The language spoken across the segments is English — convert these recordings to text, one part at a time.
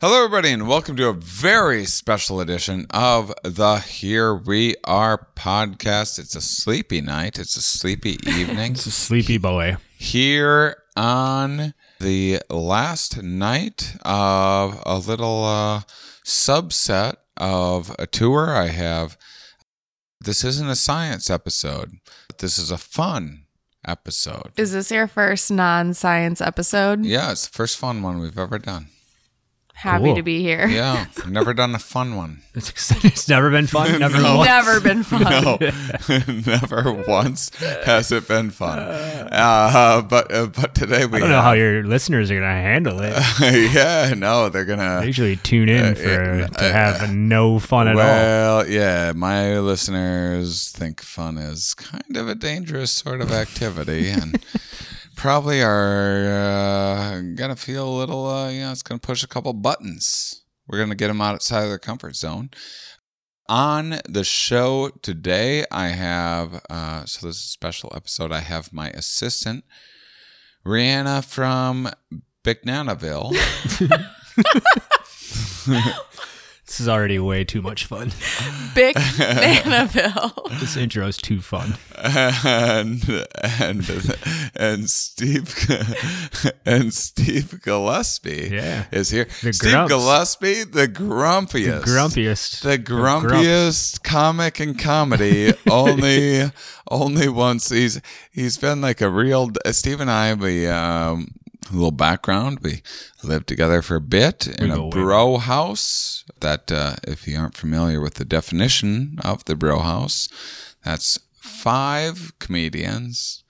Hello, everybody, and welcome to a very special edition of the Here We Are podcast. It's a sleepy night, it's a sleepy evening It's a sleepy boy. here on the last night of a little uh, subset of a tour. I have this isn't a science episode, this is a fun episode. Is this your first non science episode? Yeah, it's the first fun one we've ever done. Happy Cool. to be here. Yeah, never done a fun one. It's, it's never been fun. Never No. once. Never been fun. No, never once has it been fun. Uh, but uh, but today we I don't know how your listeners are gonna handle it. yeah, no, they're gonna. usually tune in Uh, for uh, to have no fun at all. Well, yeah, my listeners think fun is kind of a dangerous sort of activity, and probably are uh, gonna feel a little. Uh, you know, it's gonna push a couple buttons. We're gonna get them outside of their comfort zone. On the show today, I have uh, so this is a special episode. I have my assistant, Rhianna from Bignanaville. This is already way too much fun. Big Nanaville. This intro is too fun. and and and Steve and Steve Gillespie Yeah. is here. The Steve grumps. Gillespie, the grumpiest, Grumpiest. the grump. grumpiest comic in comedy. only only once he's he's been like a real Steve and I we um a little background. We lived together for a bit in a bro house that uh, if you aren't familiar with the definition of the bro house that's five comedians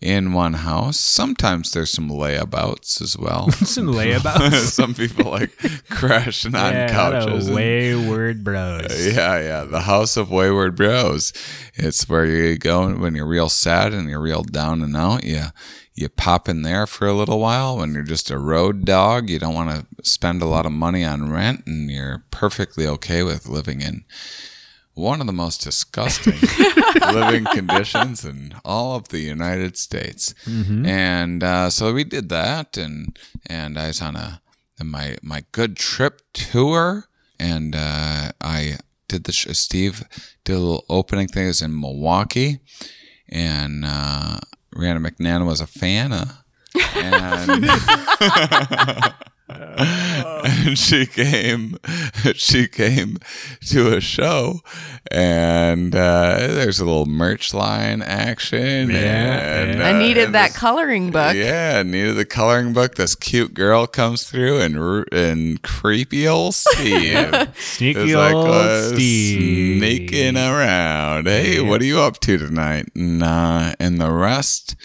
in one house sometimes there's some layabouts as well Some layabouts. some people like crashing on yeah, couches and- wayward bros. yeah, yeah. The House of Wayward Bros. It's where you go when you're real sad and you're real down and out. You you pop in there for a little while when you're just a road dog. You don't want to spend a lot of money on rent, and you're perfectly okay with living in one of the most disgusting living conditions in all of the United States. And uh, so we did that, and and I was on a my my good trip tour, and uh, I did the sh- Steve did a little opening thing. It was in Milwaukee, and uh, Rhianna McNana was a fan of. And, and she came she came to a show and uh, there's a little merch line action Yeah, and, yeah. I uh, needed and that this- coloring book. yeah, I needed the coloring book. This cute girl comes through and and creepy old Steve. Sneaky is like old uh, Steve. sneaking around. Hey, Yeah. what are you up to tonight? And, uh, and the rest,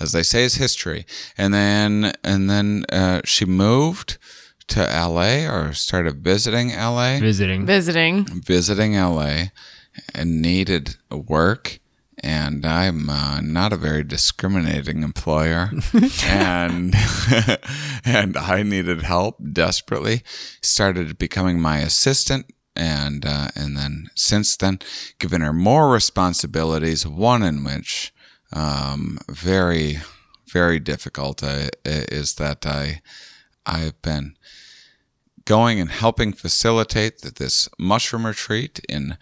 as they say, is history. And then and then uh, she moved to L.A. or started visiting L.A Visiting. Visiting. visiting LA and needed work. And I'm uh, not a very discriminating employer, and and I needed help desperately. Started becoming my assistant, and uh, and then since then, given her more responsibilities. One in which um, very very difficult uh, is that I I've been going and helping facilitate this mushroom retreat in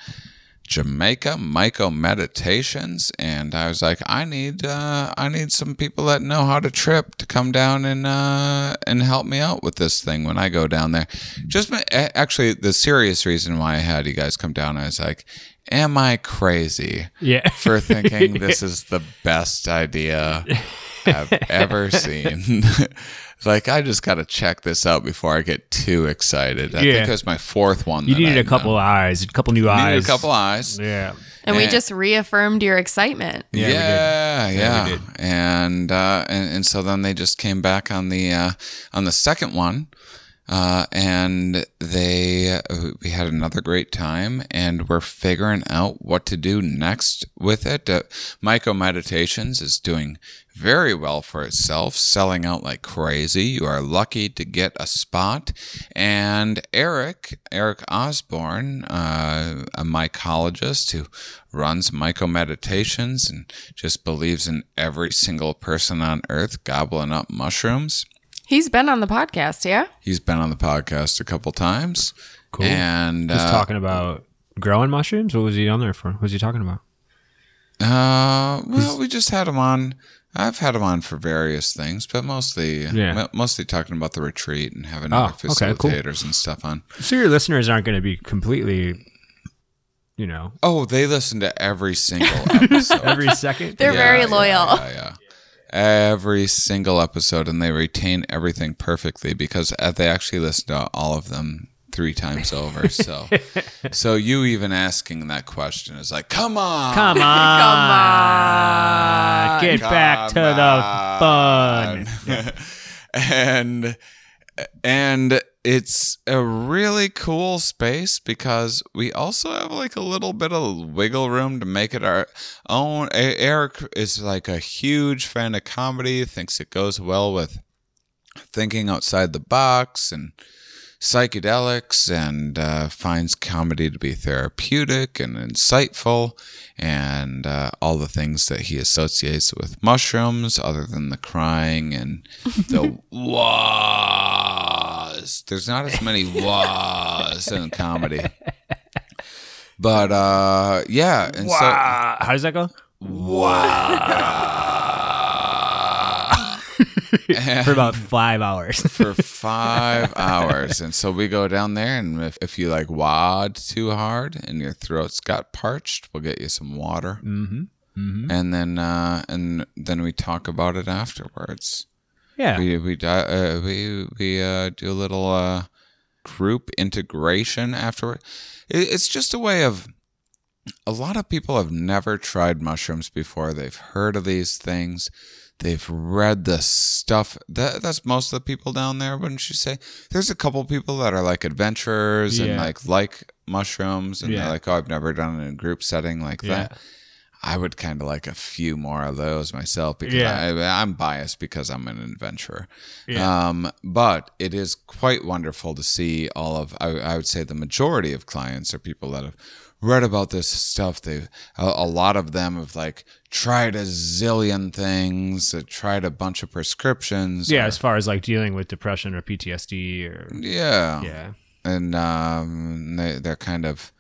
Jamaica, Myco Meditations, and I was like, I need, uh, I need some people that know how to trip to come down and uh, and help me out with this thing when I go down there. Just actually, the serious reason why I had you guys come down, I was like, Am I crazy Yeah. for thinking this is the best idea I've ever seen? like, I just got to check this out before I get too excited. I Yeah. think it was my fourth one. You needed I a couple eyes, a couple new eyes. A couple eyes. Yeah. And we just reaffirmed your excitement. Yeah, we did. yeah, yeah. we did. And, uh, and and so then they just came back on the uh, on the second one. Uh, and they, we had another great time, and we're figuring out what to do next with it. Uh, Myco Meditations is doing very well for itself, selling out like crazy. You are lucky to get a spot. And Eric, Eric Osborne, uh, a mycologist who runs Myco Meditations and just believes in every single person on earth gobbling up mushrooms. He's been on the podcast, yeah? He's been on the podcast a couple times. Cool. And Just uh, talking about growing mushrooms. What was he on there for? What was he talking about? Uh, well, we just had him on. I've had him on for various things, but mostly, Yeah. mo- mostly talking about the retreat and having Oh, other okay, cool. facilitators and stuff on. So your listeners aren't going to be completely, you know, Oh, they listen to every single episode. every second. They're Yeah, very loyal. Yeah, yeah. Every single episode, and they retain everything perfectly because uh, they actually listen to all of them three times over. So, so you even asking that question is like, come on, Come on, Come on. get back to the fun. and and it's a really cool space because we also have like a little bit of wiggle room to make it our own. Eric is like a huge fan of comedy, thinks it goes well with thinking outside the box and psychedelics and uh, finds comedy to be therapeutic and insightful and uh, all the things that he associates with mushrooms other than the crying and the wahs. There's not as many wahs in comedy. But uh, yeah, and Wow. How does that go? For about five hours. for five hours. And so we go down there, and if, if you like wad too hard and your throat's got parched, we'll get you some water. Mm-hmm. And then uh, and then we talk about it afterwards. yeah. We we uh, we we uh, do a little uh, group integration afterward. It, it's just a way of. A lot of people have never tried mushrooms before. They've heard of these things. They've read the stuff. That that's most of the people down there. Wouldn't you say? There's a couple people that are like adventurers and Yeah. like like mushrooms, and Yeah. they're like, "Oh, I've never done it in a group setting like Yeah. that." I would kind of like a few more of those myself because Yeah. I, I'm biased because I'm an adventurer. Yeah. Um, but it is quite wonderful to see all of. I, I would say the majority of clients are people that have read about this stuff. They a, a lot of them have like tried a zillion things, uh, tried a bunch of prescriptions. yeah. or- As far as like dealing with depression or PTSD or yeah, yeah. and um, they they're kind of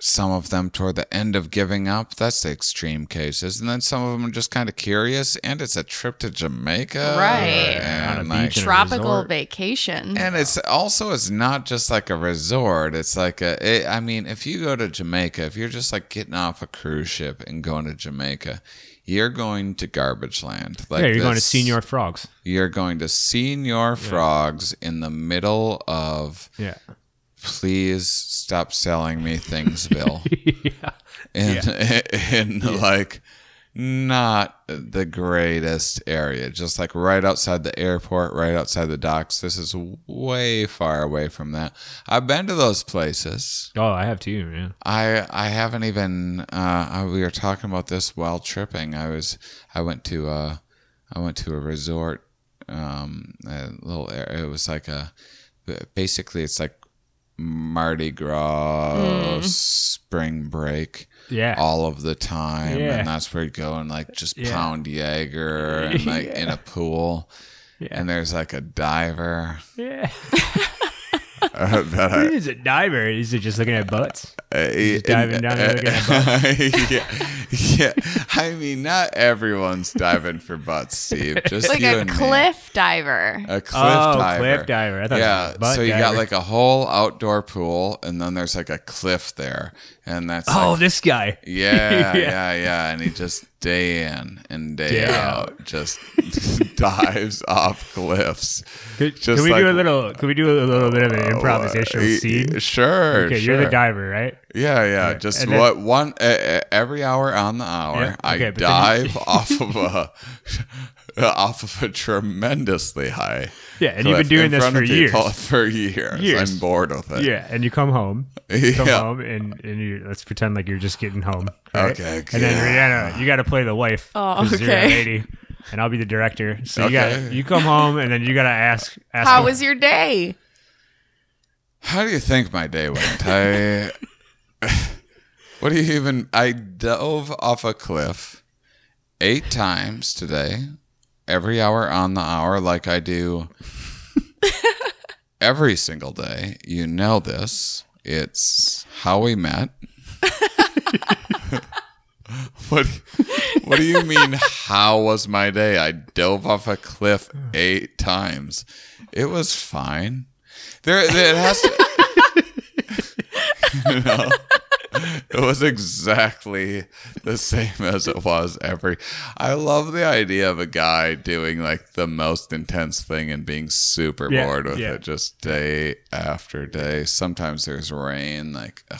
some of them toward the end of giving up. That's the extreme cases, and then some of them are just kind of curious. And it's a trip to Jamaica, Right. On a And like, beach in a Tropical vacation. and it's also it's not just like a resort. It's like a. It, I mean, if you go to Jamaica, if you're just like getting off a cruise ship and going to Jamaica, you're going to garbage land. Like yeah, you're going to this- Señor Frogs. You're going to Señor Frogs in the middle of Yeah. Please stop selling me thingsville yeah. in, in like not the greatest area just like right outside the airport right outside the docks this is way far away from that i've been to those places Oh, I have too. Yeah. i i haven't even uh I- we were talking about this while tripping i was i went to uh i went to a resort um a little area it was like a basically it's like Mardi Gras, hmm. spring break, Yeah. all of the time, Yeah. and that's where you go and like just Yeah. pound Jaeger and like in a pool, and there's like a diver Yeah. uh, that I, Is it diver? Is it just looking at butts? uh, Just diving down and looking at yeah, yeah. I mean, not everyone's diving for butts, Steve. Just like you a and me. cliff diver. A cliff Oh, diver. cliff diver. I thought it yeah. was butt So you got like a whole outdoor pool, and then there's like a cliff there, and that's Oh, like, this guy. yeah, Yeah. yeah, yeah, and he just day in and day Day out just dives off cliffs. Could, can we like- do a little? Can we do a little bit of an improvisational Y- scene? Sure. Okay, sure. you're the diver, right? Yeah, yeah. Just and then- what one uh, every hour on the hour, Yeah, I okay, but dive off of a off of a tremendously high. Yeah, and you've been doing in this for of people years. For years. Years. I'm bored with it. Yeah, and you come home. You come Yeah. home and, and you let's pretend like you're just getting home. right? Okay, And then Rhianna, you got to play the wife. Oh, 'cause You're a okay. lady, and I'll be the director. So you got you come home and then you got to ask. ask How him- was your day? How do you think my day went? I. What do you even? I dove off a cliff eight times today, every hour on the hour, like I do every single day. You know this. It's how we met. what? What do you mean? How was my day? I dove off a cliff eight times. It was fine. There, it has to. you know, it was exactly the same as it was every. I love the idea of a guy doing like the most intense thing and being super Yeah, bored with yeah. it just day after day. Sometimes there's rain, like.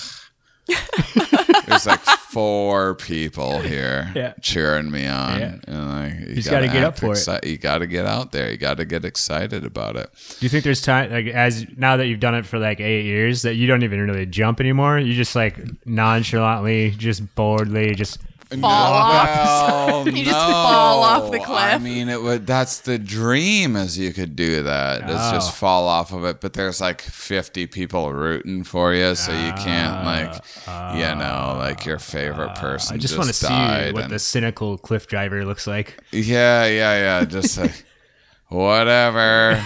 There's like four people here Yeah. cheering me on, Yeah. and like you just gotta get up for it. You got to get out there. You got to get excited about it. Do you think there's time like as now that you've done it for like eight years that you don't even really jump anymore? You just like nonchalantly, just boldly, just Fall off. Well, You just fall off the cliff. I mean, it would. That's the dream, is you could do that. Is Oh. just fall off of it. But there's like 50 people rooting for you, so you can't like, you know, like your favorite person. Ah. I just, want to see what and- the cynical cliff driver looks like. Yeah, yeah, yeah. Just like, whatever.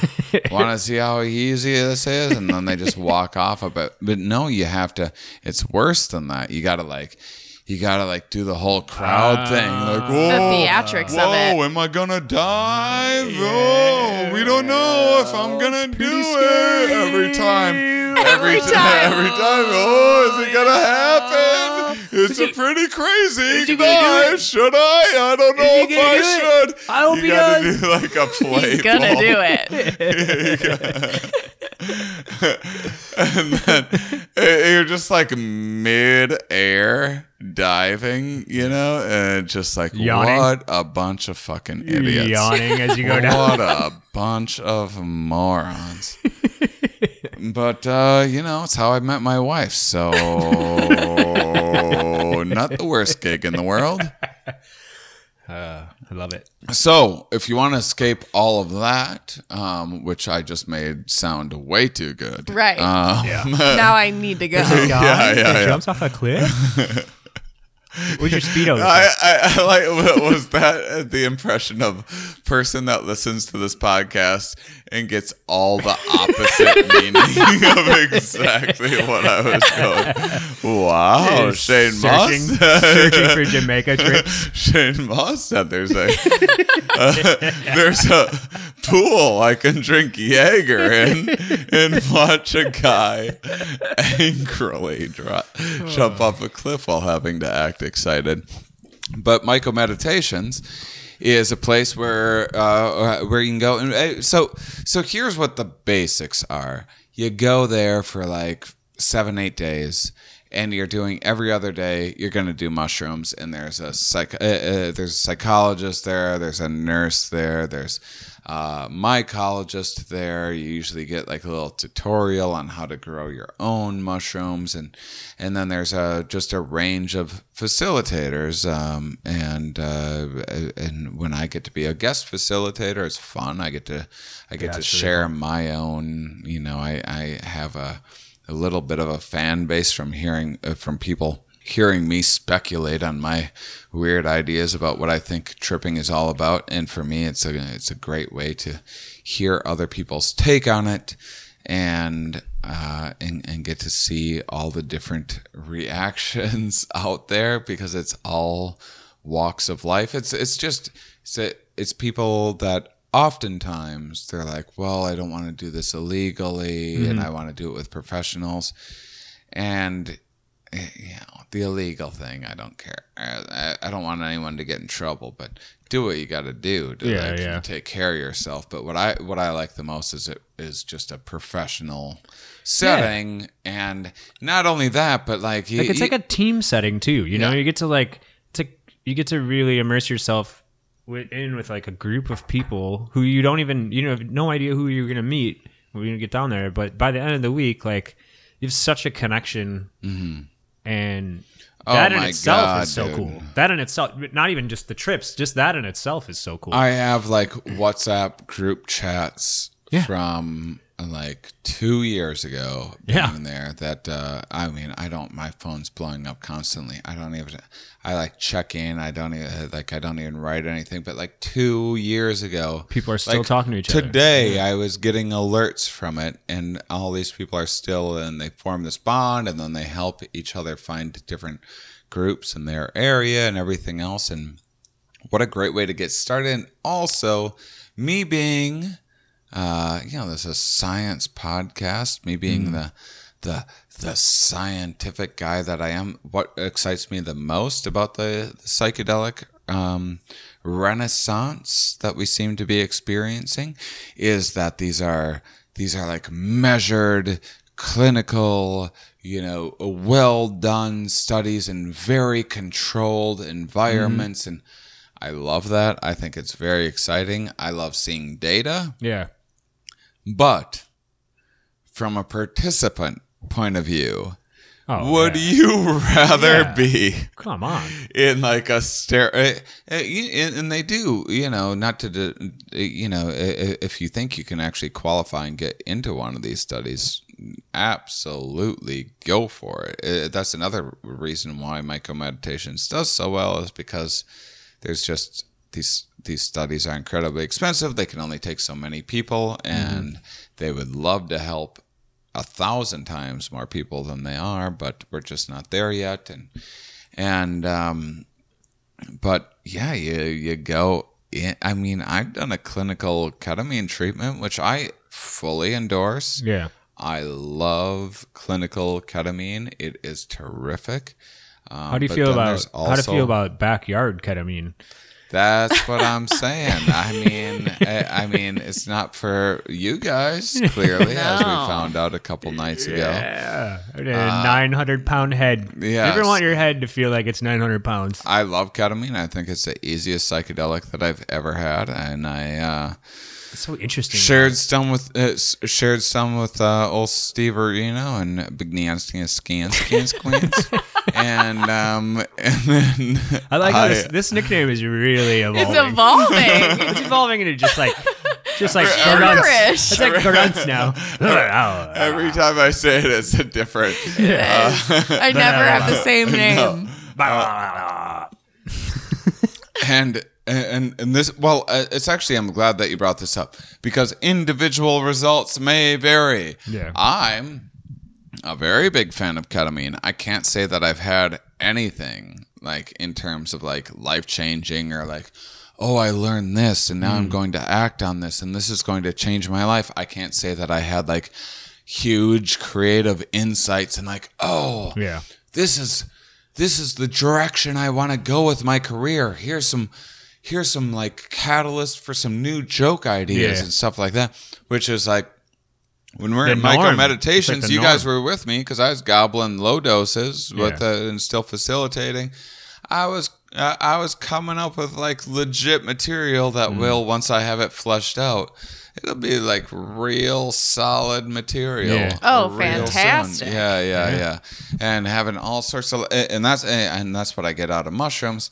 Want to see how easy this is? And then they just walk off of it. But no, you have to, it's worse than that. You got to like, you got to like do the whole crowd thing. Like, ah. whoa. The theatrics Whoa, of it. am I gonna dive? Oh, we don't know if I'm gonna do it every time. Every ti- time. Every time. Oh, is it gonna happen? It's a pretty crazy he dive. Should I? I don't know if I should. I hope you he gotta does. do like a playful. He's gonna do it. and then you're just like mid-air diving, you know, and just like Yawning. what a bunch of fucking idiots. Yawning as you go down. What a bunch of morons. but uh, you know, it's how I met my wife. So not the worst gig in the world. I love it. So, if you want to escape all of that, um, which I just made sound way too good, Right. Um, now I need to go. Guy yeah, that yeah. jumps off a cliff. What's your speedo? I? I, I like was that the impression of person that listens to this podcast and gets all the opposite meaning of exactly what I was going. Wow, Is Shane searching, Mauss. searching for Jamaica trips. Shane Mauss said there's a uh, there's a pool I can drink Jaeger in and watch a guy angrily drop, jump off a cliff while having to act excited. But Myco Meditations is a place where uh, where you can go and uh, so so here's what the basics are. You go there for like seven eight days and you're doing every other day you're going to do mushrooms and there's a psych uh, uh, there's a psychologist there there's a nurse there there's uh, mycologist there you usually get like a little tutorial on how to grow your own mushrooms and and then there's a just a range of facilitators um, and uh, and when I get to be a guest facilitator it's fun. I get to I get to it's really share my own you know I, I have a a little bit of a fan base from hearing uh, from people hearing me speculate on my weird ideas about what I think tripping is all about and for me it's a it's a great way to hear other people's take on it and uh, and, and get to see all the different reactions out there because it's all walks of life. It's it's just it's, a, it's people that oftentimes they're like, well, I don't want to do this illegally, and I want to do it with professionals, and Eh, you know, the illegal thing, I don't care. I, I don't want anyone to get in trouble, but do what you got to do to Yeah, like, yeah. take care of yourself. But what I what I like the most is it is just a professional setting, and not only that, but like, you, like it's you- like a team setting too. You know, you get to like like you get to really immerse yourself in with like a group of people who you don't even you know have no idea who you're gonna meet when you get down there. But by the end of the week, like you have such a connection, and Oh that in my itself God, is so dude. cool. That in itself, not even just the trips, just that in itself is so cool. I have like WhatsApp group chats Yeah. from like two years ago Yeah. down there that uh I mean I don't my phone's blowing up constantly. I don't even I like check in, I don't even like I don't even write anything, but like two years ago People are still like, talking to each other. Today I was getting alerts from it and all these people are still and they form this bond and then they help each other find different groups in their area and everything else and what a great way to get started. And also, me being, uh, you know, this is a science podcast. Me being the the the scientific guy that I am. What excites me the most about the, the psychedelic um, renaissance that we seem to be experiencing is that these are these are like measured clinical you know well done studies in very controlled environments and I love that. I think it's very exciting. I love seeing data, yeah, but from a participant point of view, oh, would yeah. you rather Yeah. be come on? in like a stare? uh, eh, uh, eh, you- eh, and they do, you know, not to, you know, if you think you can actually qualify and get into one of these studies, absolutely go for it. That's another reason why Myco Meditations does so well is because there's just these these studies are incredibly expensive. They can only take so many people, and they would love to help a thousand times more people than they are, but we're just not there yet. And and um, but yeah, you you go. In, I mean, I've done a clinical ketamine treatment, which I fully endorse. Yeah, I love clinical ketamine. It is terrific. Um, how do you feel about there's how do you feel about backyard ketamine? That's what I'm saying. I mean, I, I mean, it's not for you guys clearly, as we found out a couple nights ago. Yeah, a nine hundred pound head. You yes. ever want your head to feel like it's nine hundred pounds? I love ketamine. I think it's the easiest psychedelic that I've ever had, and I uh, It's so interesting. shared some with uh, shared some with uh, old Steve Areno and Big Nancy and Scans Scans Queens, and um, and then I like how this, this nickname is really evolving. It's evolving. It's evolving into just like, just like grunts. Gibberish. It's like grunts now. Every time I say it, it's a different. I never have the same name. and and and this well uh, it's actually i'm glad that you brought this up because individual results may vary Yeah. i'm a very big fan of ketamine i can't say that i've had anything like in terms of like life changing or like oh i learned this and now i'm hmm. going to act on this and this is going to change my life i can't say that i had like huge creative insights and like oh Yeah. this is this is the direction I want to go with my career. Here's some here's some like catalyst for some new joke ideas Yeah. and stuff like that. Which is like when we're The in norm. Myco Meditations, like the you guys were with me because I was gobbling low doses with Yeah. uh, and still facilitating. I was uh, I was coming up with like legit material that Mm. will once I have it fleshed out. It'll be like real solid material. Yeah. Oh, real soon. fantastic. Yeah, yeah, yeah, and having all sorts of and that's and that's what I get out of mushrooms.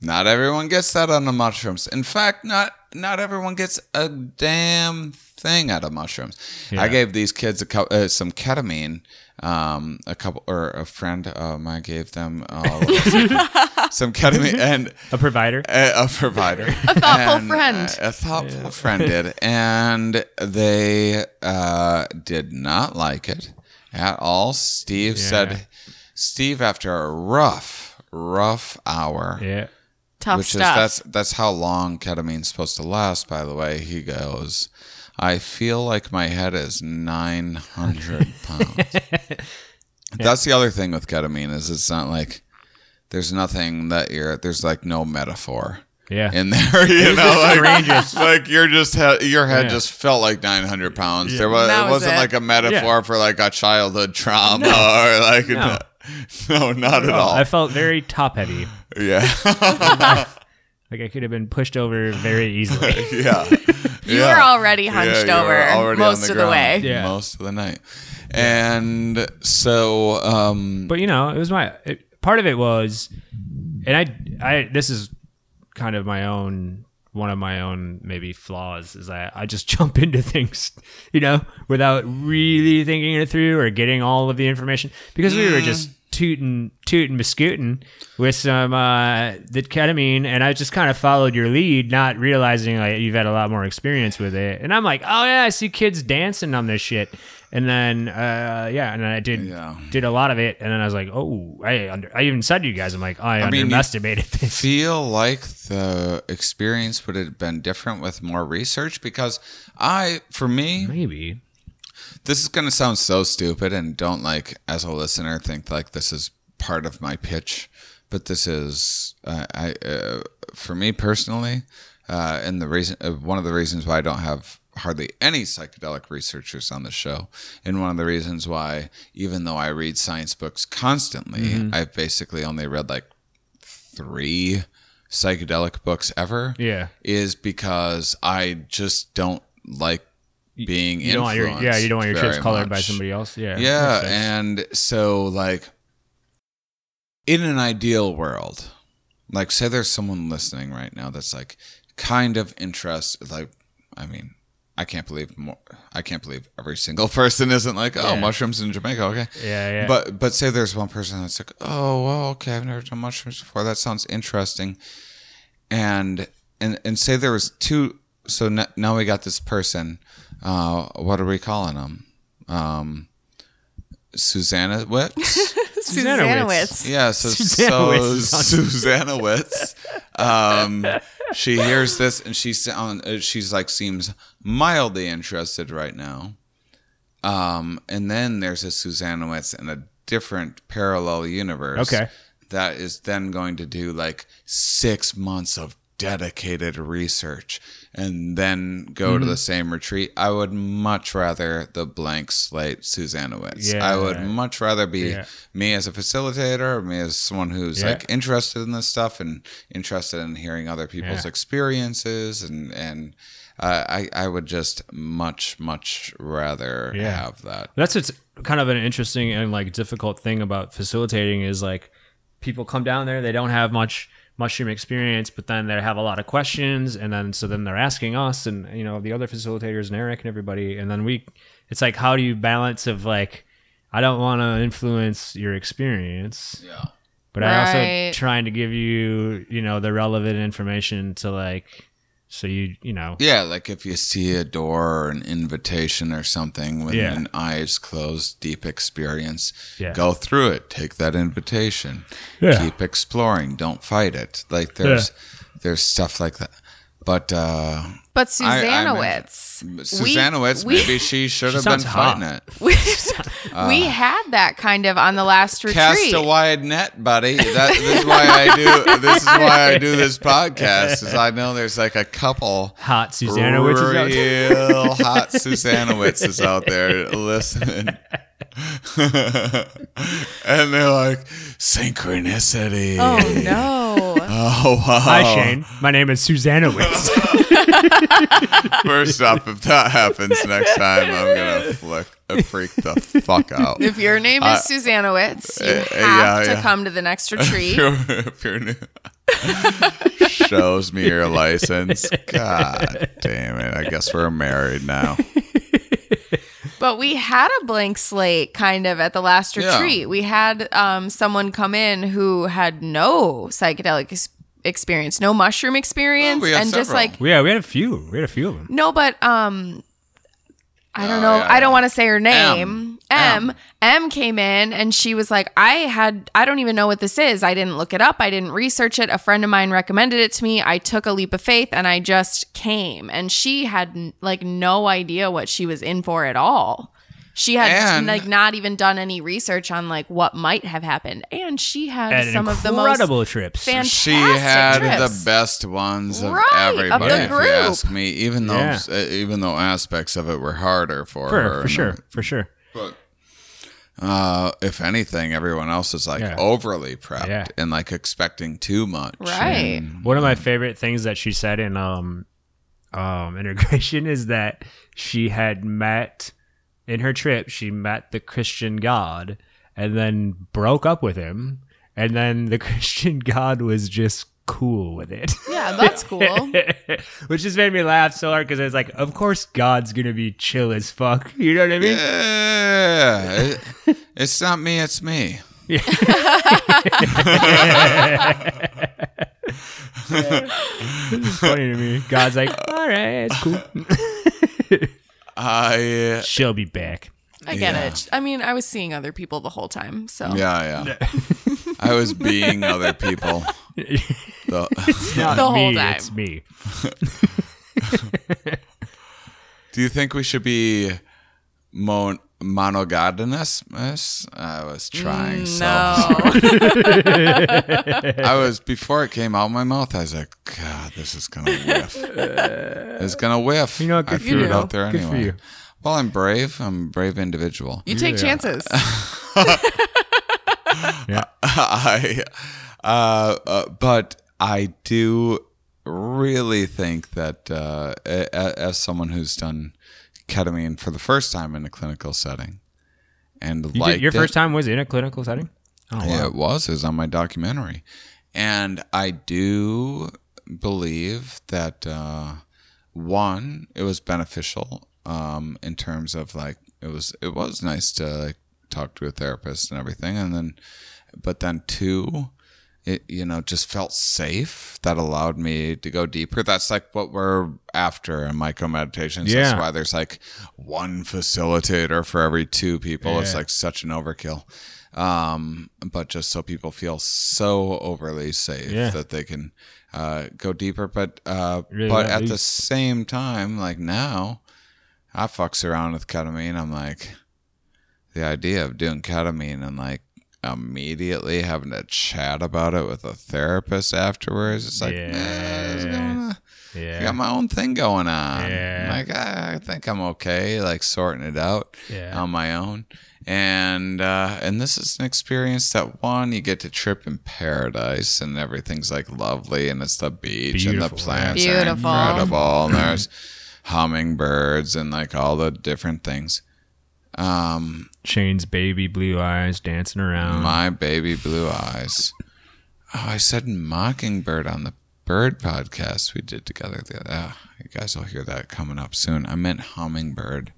Not everyone gets that on the mushrooms. In fact, not not everyone gets a damn thing out of mushrooms. I gave these kids a cou- uh, some ketamine. Um, a couple or a friend um, I gave them uh, some ketamine and A provider. a, a provider, A thoughtful And, friend. uh, a thoughtful friend did, and they uh, did not like it at all. Steve said, "Steve, after a rough, rough hour, Yeah. Tough which stuff. is that's that's how long ketamine's supposed to last. By the way, he goes." I feel like my head is 900 pounds. That's the other thing with ketamine is it's not like there's nothing that you're there's like no metaphor Yeah. in there. You know, like, like you're just he- your head Yeah. just felt like 900 pounds. There was That it was wasn't it. like a metaphor Yeah. for like a childhood trauma or like no, No. not at all. I felt very top heavy. yeah, Like I could have been pushed over very easily. yeah. You yeah. were already hunched you were over already on most of the way. Yeah. most of the night. And so, um, but you know, it was my it, part of it was, and I, I this is kind of my own one of my own maybe flaws is that I just jump into things, you know, without really thinking it through or getting all of the information because we were just tooting, tooting, biscuiting with some uh, the ketamine, and I just kind of followed your lead, not realizing like you've had a lot more experience with it. And I'm like, oh yeah, I see kids dancing on this shit. And then, uh, yeah, and then I did Yeah. did a lot of it, and then I was like, "Oh, I under, I even said to you guys, I'm like, I, mean, you underestimated this." feel like the experience would have been different with more research because I, for me, Maybe, this is going to sound so stupid and don't like as a listener think like this is part of my pitch but this is uh, i uh, for me personally uh, and the reason uh, one of the reasons why i don't have hardly any psychedelic researchers on the show and one of the reasons why even though i read science books constantly i've basically only read like three psychedelic books ever yeah. is because i just don't like being You don't want your yeah, you don't want your chips colored by somebody else. Yeah, Yeah, and so like in an ideal world, like say there's someone listening right now that's like kind of interested like I mean, I can't believe more I can't believe every single person isn't like, "Oh, Yeah. mushrooms in Jamaica, okay." yeah, yeah. But but say there's one person that's like, oh well, okay, I've never done mushrooms before. That sounds interesting. And and and say there was two. So n- now we got this person. Uh, what are we calling them? Um, Susanna Witz. Susanna Witz. Witz. Yeah, so, Susanna so Witz Susanna Witz, um, she hears this and she sound, uh, she's like seems mildly interested right now. Um, and then there's a Susanna Witz in a different parallel universe. Okay. That is then going to do like six months of dedicated research and then go Mm-hmm. to the same retreat. I would much rather the blank slate Susanna Witz. I would Yeah. much rather be Yeah. me as a facilitator or me as someone who's Yeah. like interested in this stuff and interested in hearing other people's Yeah. experiences and and uh, I I would just much much rather Yeah. have that. That's what's kind of an interesting and like difficult thing about facilitating is like people come down there, they don't have much mushroom experience, but then they have a lot of questions, and then so then they're asking us and you know the other facilitators and Eric and everybody, and then we, it's like how do you balance of like I don't want to influence your experience, Yeah. but I also trying to give you you know the relevant information to like so you you know Yeah, like if you see a door or an invitation or something with Yeah. an eyes closed, deep experience, Yeah. go through it. Take that invitation. Yeah. Keep exploring. Don't fight it. Like there's there's stuff like that. But uh But I- Susanna I'm- Witz. Susanna Witz, we, maybe she should have been hot. fighting it. we, we uh, had that kind of on the last retreat. Cast a wide net, buddy. That, this is why I do. This is why I do this podcast. Is I know there's like a couple hot Susanna which out there. real hot Susanna Witzes out there listening. and they're like, synchronicity. oh no. Oh, wow. Hi Shane, my name is Susanna Witz. First up, if that happens next time, I'm going to flick, uh, freak the fuck out. If your name is Uh, Susanna Witz, you uh, have yeah, to yeah. come to the next retreat. if you're, if you're new, shows me your license. God damn it. I guess we're married now. But we had a blank slate kind of at the last Yeah. retreat. We had um, someone come in who had no psychedelic ex- experience, no mushroom experience, we had and just like yeah, we had a few. We had a few of them. no, but um, I don't Oh, know. yeah, I don't yeah. want to say her name. M. M. M came in and she was like, I had, I don't even know what this is. I didn't look it up. I didn't research it. A friend of mine recommended it to me. I took a leap of faith and I just came. And she had like no idea what she was in for at all. She had And- like not even done any research on like what might have happened, and she had And some of the most incredible trips. fantastic she had trips. the best ones of Right, of everybody. the if you ask me, even though Yeah. uh, even though aspects of it were harder for, for, her, for and sure, for sure. But uh, if anything, everyone else is like Yeah. overly prepped Yeah. and like expecting too much. right. One of my favorite things that she said in um, um, integration is that she had met in her trip. She met the Christian God and then broke up with him, and then the Christian God was just cool with it. Yeah, that's cool. Which just made me laugh so hard because it's like, of course, God's gonna be chill as fuck. You know what I mean? Yeah, it's not me, it's me. Yeah, it's funny to me. God's like, all right, it's cool. I uh, She'll be back. I get Yeah. it. I mean, I was seeing other people the whole time, so yeah yeah. I was being other people. The- Not The whole me, time. it's me. do you think we should be mon- monogamous? I was trying so. Mm, no. I was before it came out of my mouth. I was like, God, this is gonna whiff. it's gonna whiff. You know, I good for threw you. it out there Good for anyway. you. Well, I'm brave. I'm a brave individual. You take chances. Yeah. I, uh, uh, but I do really think that uh, a- a- as someone who's done ketamine for the first time in a clinical setting, and You liked did, your it, first time was in a clinical setting? Oh, wow. Yeah, it was. It was on my documentary. And I do believe that, uh, one, it was beneficial um, in terms of like, it was, it was nice to like, talk to a therapist and everything. And then, but then two, it, you know, just felt safe. That allowed me to go deeper. That's like what we're after in Myco Meditations. Yeah. That's why there's like one facilitator for every two people. It's like such an overkill um, but just so people feel so overly safe Yeah. that they can uh, go deeper. But uh, Really but at the same time, like now, I fucks around with ketamine. I'm like, the idea of doing ketamine and like immediately having to chat about it with a therapist afterwards. It's like, Yeah. nah, it's gonna- I got my own thing going on. Yeah. Like I, I think I'm okay, like sorting it out Yeah. on my own. And uh, and this is an experience that one you get to trip in paradise and everything's like lovely and it's the beach and the plants yeah. are incredible and there's hummingbirds and like all the different things. Um, Shane's baby blue eyes dancing around. my baby blue eyes. Oh, I said mockingbird on the bird podcast we did together. The, oh, you guys will hear that coming up soon. I meant hummingbird.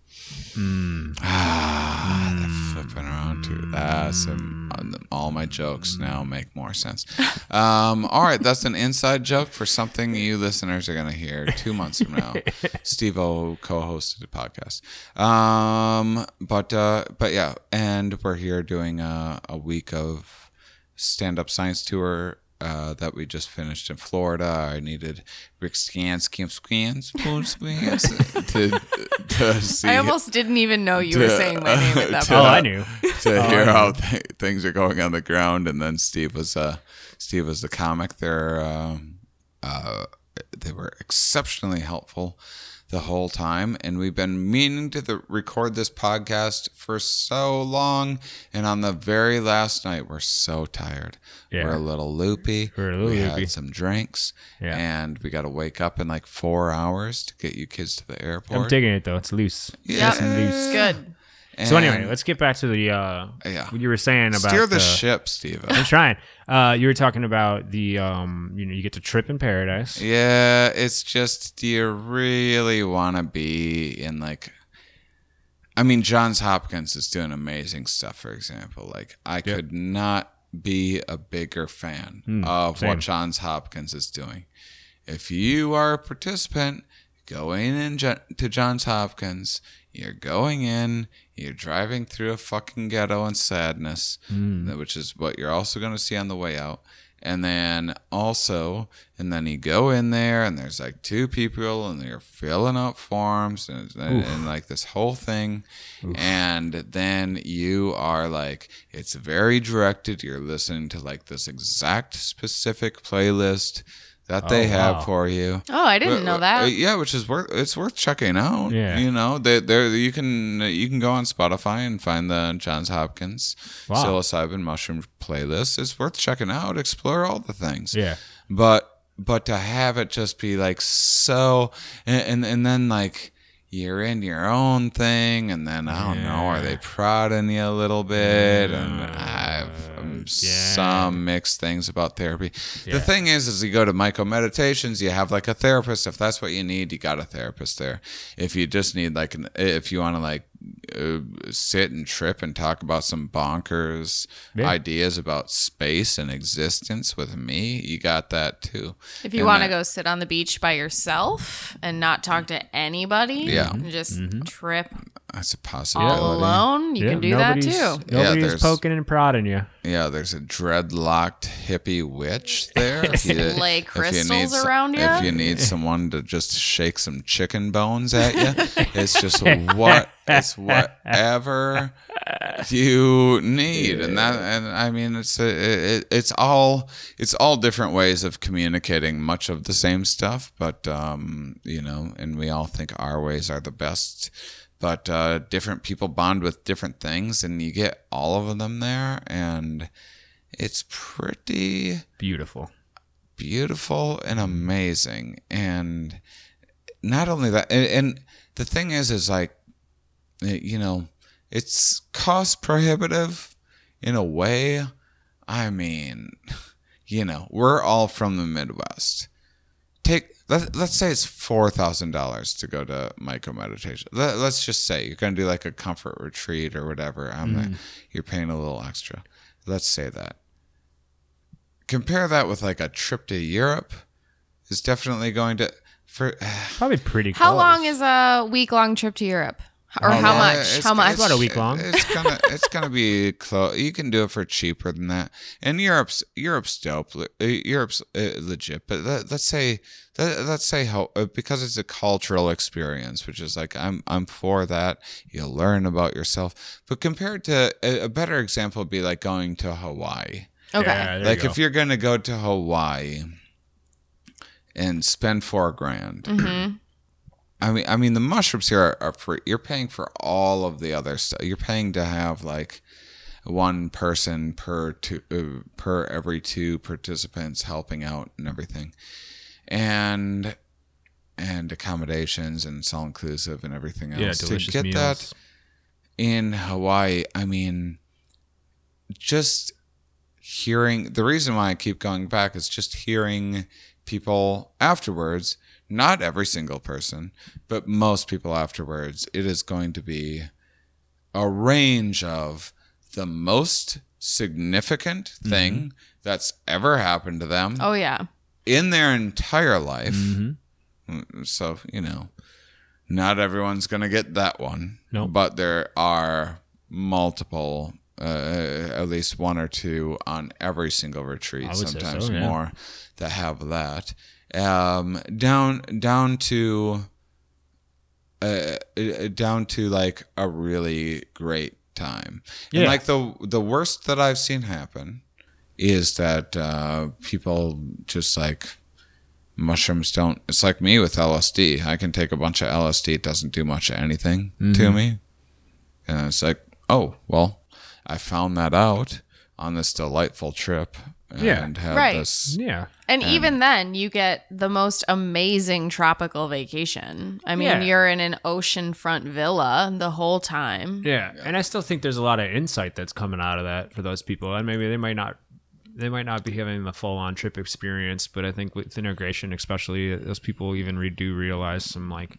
Ah, the flipping around to that's um, all my jokes now make more sense. Um, all right, that's an inside joke for something you listeners are going to hear two months from now. Steve O co-hosted a podcast. Um, but uh, but yeah, and we're here doing a, a week of stand-up science tour uh, that we just finished in Florida. I needed Rick Scans, Kim Scans, Spoon Scans to, to see I almost didn't even know you were saying my name at that to- oh. I knew. to Oh, hear I know. how th- things are going on the ground. And then Steve was uh, Steve was the comic. They're um, uh, they were exceptionally helpful the whole time, and we've been meaning to the, record this podcast for so long. And on the very last night, we're so tired. Yeah. We're a little loopy. We're a little we loopy. had some drinks, Yeah. and we got to wake up in like four hours to get you kids to the airport. I'm digging it though. It's loose. Yeah. Yep, and loose. it's good. So anyway, let's get back to the uh, Yeah. what you were saying about steer the uh, ship, Steve. I'm trying. Uh, you were talking about the um, you know, you get to trip in paradise. Yeah, it's just do you really want to be in like I mean Johns Hopkins is doing amazing stuff for example. Like I could not be a bigger fan of same. what Johns Hopkins is doing. If you are a participant going in to Johns Hopkins, you're going in, you're driving through a fucking ghetto and sadness, hmm. which is what you're also going to see on the way out. And then also, and then you go in there, and there's like two people, and they're filling out forms, and, and, and like this whole thing. And then you are like, it's very directed. You're listening to like this exact specific playlist that they Oh, have wow. for you. Oh, I didn't Uh, know uh, that. yeah, which is worth it's worth checking out. Yeah. you know, they there you can you can go on Spotify and find the Johns Hopkins Wow. psilocybin mushroom playlist. It's worth checking out. Explore all the things. Yeah. but but to have it just be like so, and and, and then like. You're in your own thing, and then I don't know. Are they prodding you a little bit? And I've some mixed things about therapy. The thing is, is you go to Myco Meditations, you have like a therapist. If that's what you need, you got a therapist there. If you just need like, an, if you want to like uh, sit and trip and talk about some bonkers Yeah. ideas about space and existence with me, you got that too. If you want to go sit on the beach by yourself and not talk to anybody, Yeah. and just trip that's a all possibility. alone, you Yeah, can do that too. Nobody's there's- poking and prodding you. Yeah, there's a dreadlocked hippie witch there. If you- Lay if you crystals need around ya? If you need someone to just shake some chicken bones at you, it's just what it's whatever you need, and that and I mean it's a, it, it's all it's all different ways of communicating much of the same stuff, but um, you know, and we all think our ways are the best. But uh, different people bond with different things, and you get all of them there, and it's pretty Beautiful. beautiful and amazing and not only that and, and the thing is is like eh, you know it's cost prohibitive in a way. I mean you know we're all from the midwest. Take let, let's say it's $4000 to go to Myco Meditation. Let, let's just say you're going to do like a comfort retreat or whatever. I'm you're paying a little extra. Let's say that. Compare that with like a trip to Europe is definitely going to for Probably pretty How close. long is a week long trip to Europe? Or how long- much? it's- How much? it's- About a week long. It's gonna it's gonna be close. You can do it for cheaper than that. And Europe's Europe's dope. Uh, Europe's uh, legit. But let, let's say let, let's say how uh, because it's a cultural experience, which is like I'm I'm for that. You'll learn about yourself. But compared to a, a better example would be like going to Hawaii. Okay. Yeah, like you if you're gonna go to Hawaii and spend four grand. Mm-hmm. I mean, I mean, the mushrooms here are, are free. You're paying for all of the other stuff. You're paying to have like one person per two uh, per every two participants helping out and everything, and and accommodations and it's all inclusive and everything else. yeah, delicious to get meals. that in Hawaii, I mean, just hearing the reason why I keep going back is just hearing people afterwards, not every single person, but most people afterwards, it is going to be a range of the most significant thing that's ever happened to them Oh yeah. in their entire life. Mm-hmm. So, you know, not everyone's going to get that one. Nope. But there are multiple, uh, at least one or two on every single retreat, say so, sometimes yeah. more, that have that. Um, down, down to, uh, uh, down to like a really great time. And Yeah. like the the worst that I've seen happen is that uh, people just like mushrooms don't. It's like me with LSD. I can take a bunch of LSD. It doesn't do much of anything to Mm-hmm. me. And it's like, oh well, I found that out on this delightful trip. And Yeah. had Right. this Yeah. And even then, you get the most amazing tropical vacation. I mean, Yeah. you're in an oceanfront villa the whole time. Yeah, and I still think there's a lot of insight that's coming out of that for those people, and maybe they might not, they might not be having the full on trip experience, but I think with integration, especially, those people even re- do realize some like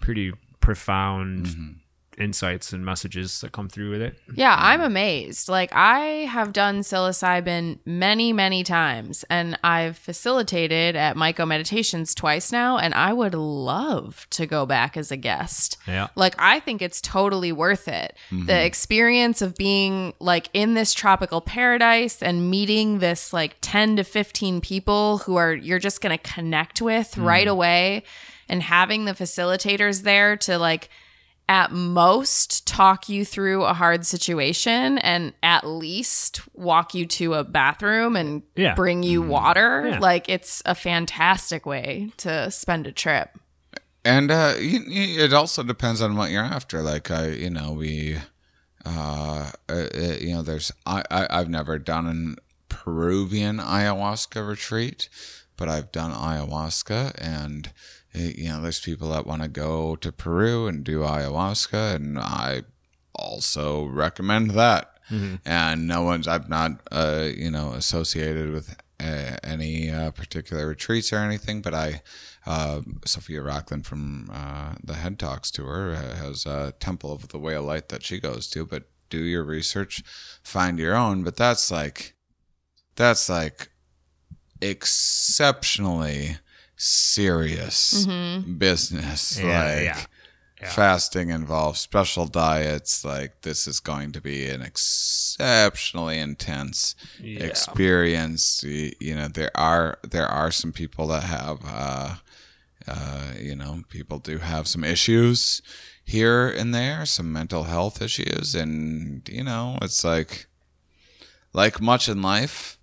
pretty profound mm-hmm. Insights and messages that come through with it. Yeah, um, I'm amazed. Like I have done psilocybin many, many times and I've facilitated at Myco Meditations twice now and I would love to go back as a guest. Yeah. Like I think it's totally worth it. The mm-hmm. experience of being like in this tropical paradise and meeting this like 10 to 15 people who are you're just going to connect with mm. right away and having the facilitators there to like at most talk you through a hard situation and at least walk you to a bathroom and Yeah. bring you water. Yeah. Like it's a fantastic way to spend a trip. And uh, you, you- it also depends on what you're after. Like I, you know, we, uh, uh, uh, you know, there's I, I I've never done an Peruvian ayahuasca retreat, but I've done ayahuasca, and you know, there's people that want to go to Peru and do ayahuasca, and I also recommend that. And no one's I've not uh, you know associated with uh, any uh, particular retreats or anything, but I uh, Sophia Rockland from uh, the Head Talks tour has a Temple of the Way of Light that she goes to. But do your research, find your own. But that's like that's like exceptionally serious business. Yeah, like yeah. fasting involves special diets. Like this is going to be an exceptionally intense experience. You, you know, there are there are some people that have, uh, uh, you know, people do have some issues here and there, some mental health issues, and you know, it's like like much in life.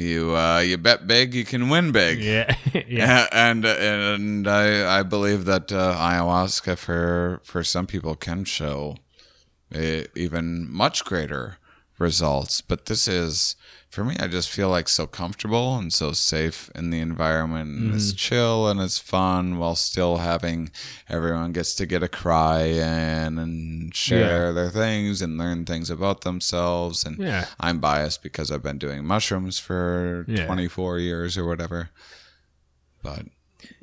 You uh, you bet big, you can win big. Yeah. yeah. And and I I believe that uh, ayahuasca for for some people can show uh, even much greater results. But this is for me. I just feel like so comfortable and so safe in the environment. And It's mm. chill and it's fun while still having everyone gets to get a cry in and share their things and learn things about themselves. And Yeah. I'm biased because I've been doing mushrooms for Yeah. 24 years or whatever. But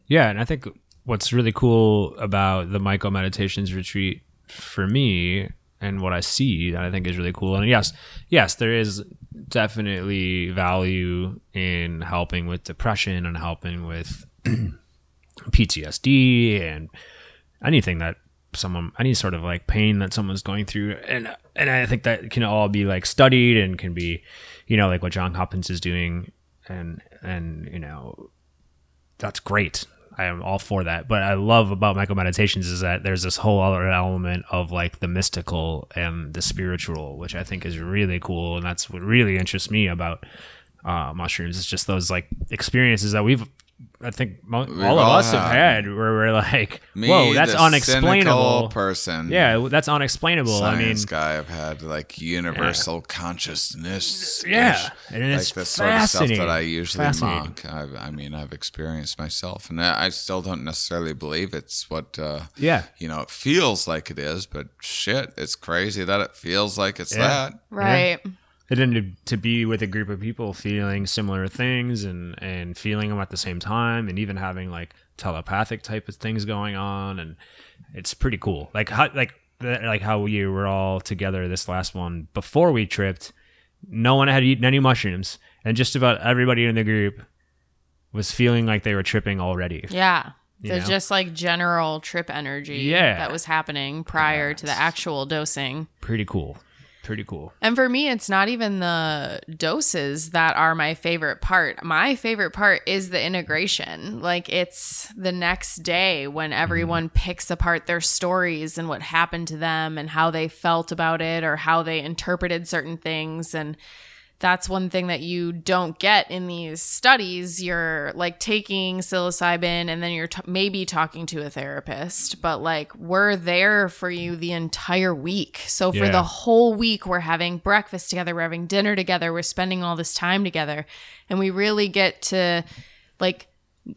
Yeah, and I think what's really cool about the Myco Meditations retreat for me and what I see that I think is really cool. And yes, yes, there is definitely value in helping with depression and helping with PTSD and anything that someone any sort of like pain that someone's going through and and I think that can all be like studied and can be you know like what John Hopkins is doing and and you know that's great. I am all for that. But I love about Myco Meditations is that there's this whole other element of like the mystical and the spiritual, which I think is really cool. And that's what really interests me about uh, mushrooms. It's just those like experiences that we've, I think mo- all of all us have had. had where we're like, me, whoa, that's the unexplainable. person, Yeah, that's unexplainable. I mean, science guy, I've had like universal consciousness. Yeah, and it's like the sort of stuff fascinating. that I usually Fascinating. mock. I've, I mean, I've experienced myself, and I I still don't necessarily believe it's what. Uh, yeah. you know, it feels like it is, but shit, it's crazy that it feels like it's Yeah. that. Right. And then to, to be with a group of people feeling similar things and and feeling them at the same time and even having like telepathic type of things going on and it's pretty cool like how like like how we were all together this last one before we tripped no one had eaten any mushrooms and just about everybody in the group was feeling like they were tripping already Yeah. You know? just like general trip energy Yeah. that was happening prior to the actual dosing. pretty cool pretty cool And for me, it's not even the doses that are my favorite part. My favorite part is the integration. Like it's the next day when mm-hmm. everyone picks apart their stories and what happened to them and how they felt about it or how they interpreted certain things. And that's one thing that you don't get in these studies. You're like taking psilocybin and then you're t- maybe talking to a therapist, but like we're there for you the entire week. So for Yeah. the whole week, we're having breakfast together, we're having dinner together, we're spending all this time together, and we really get to like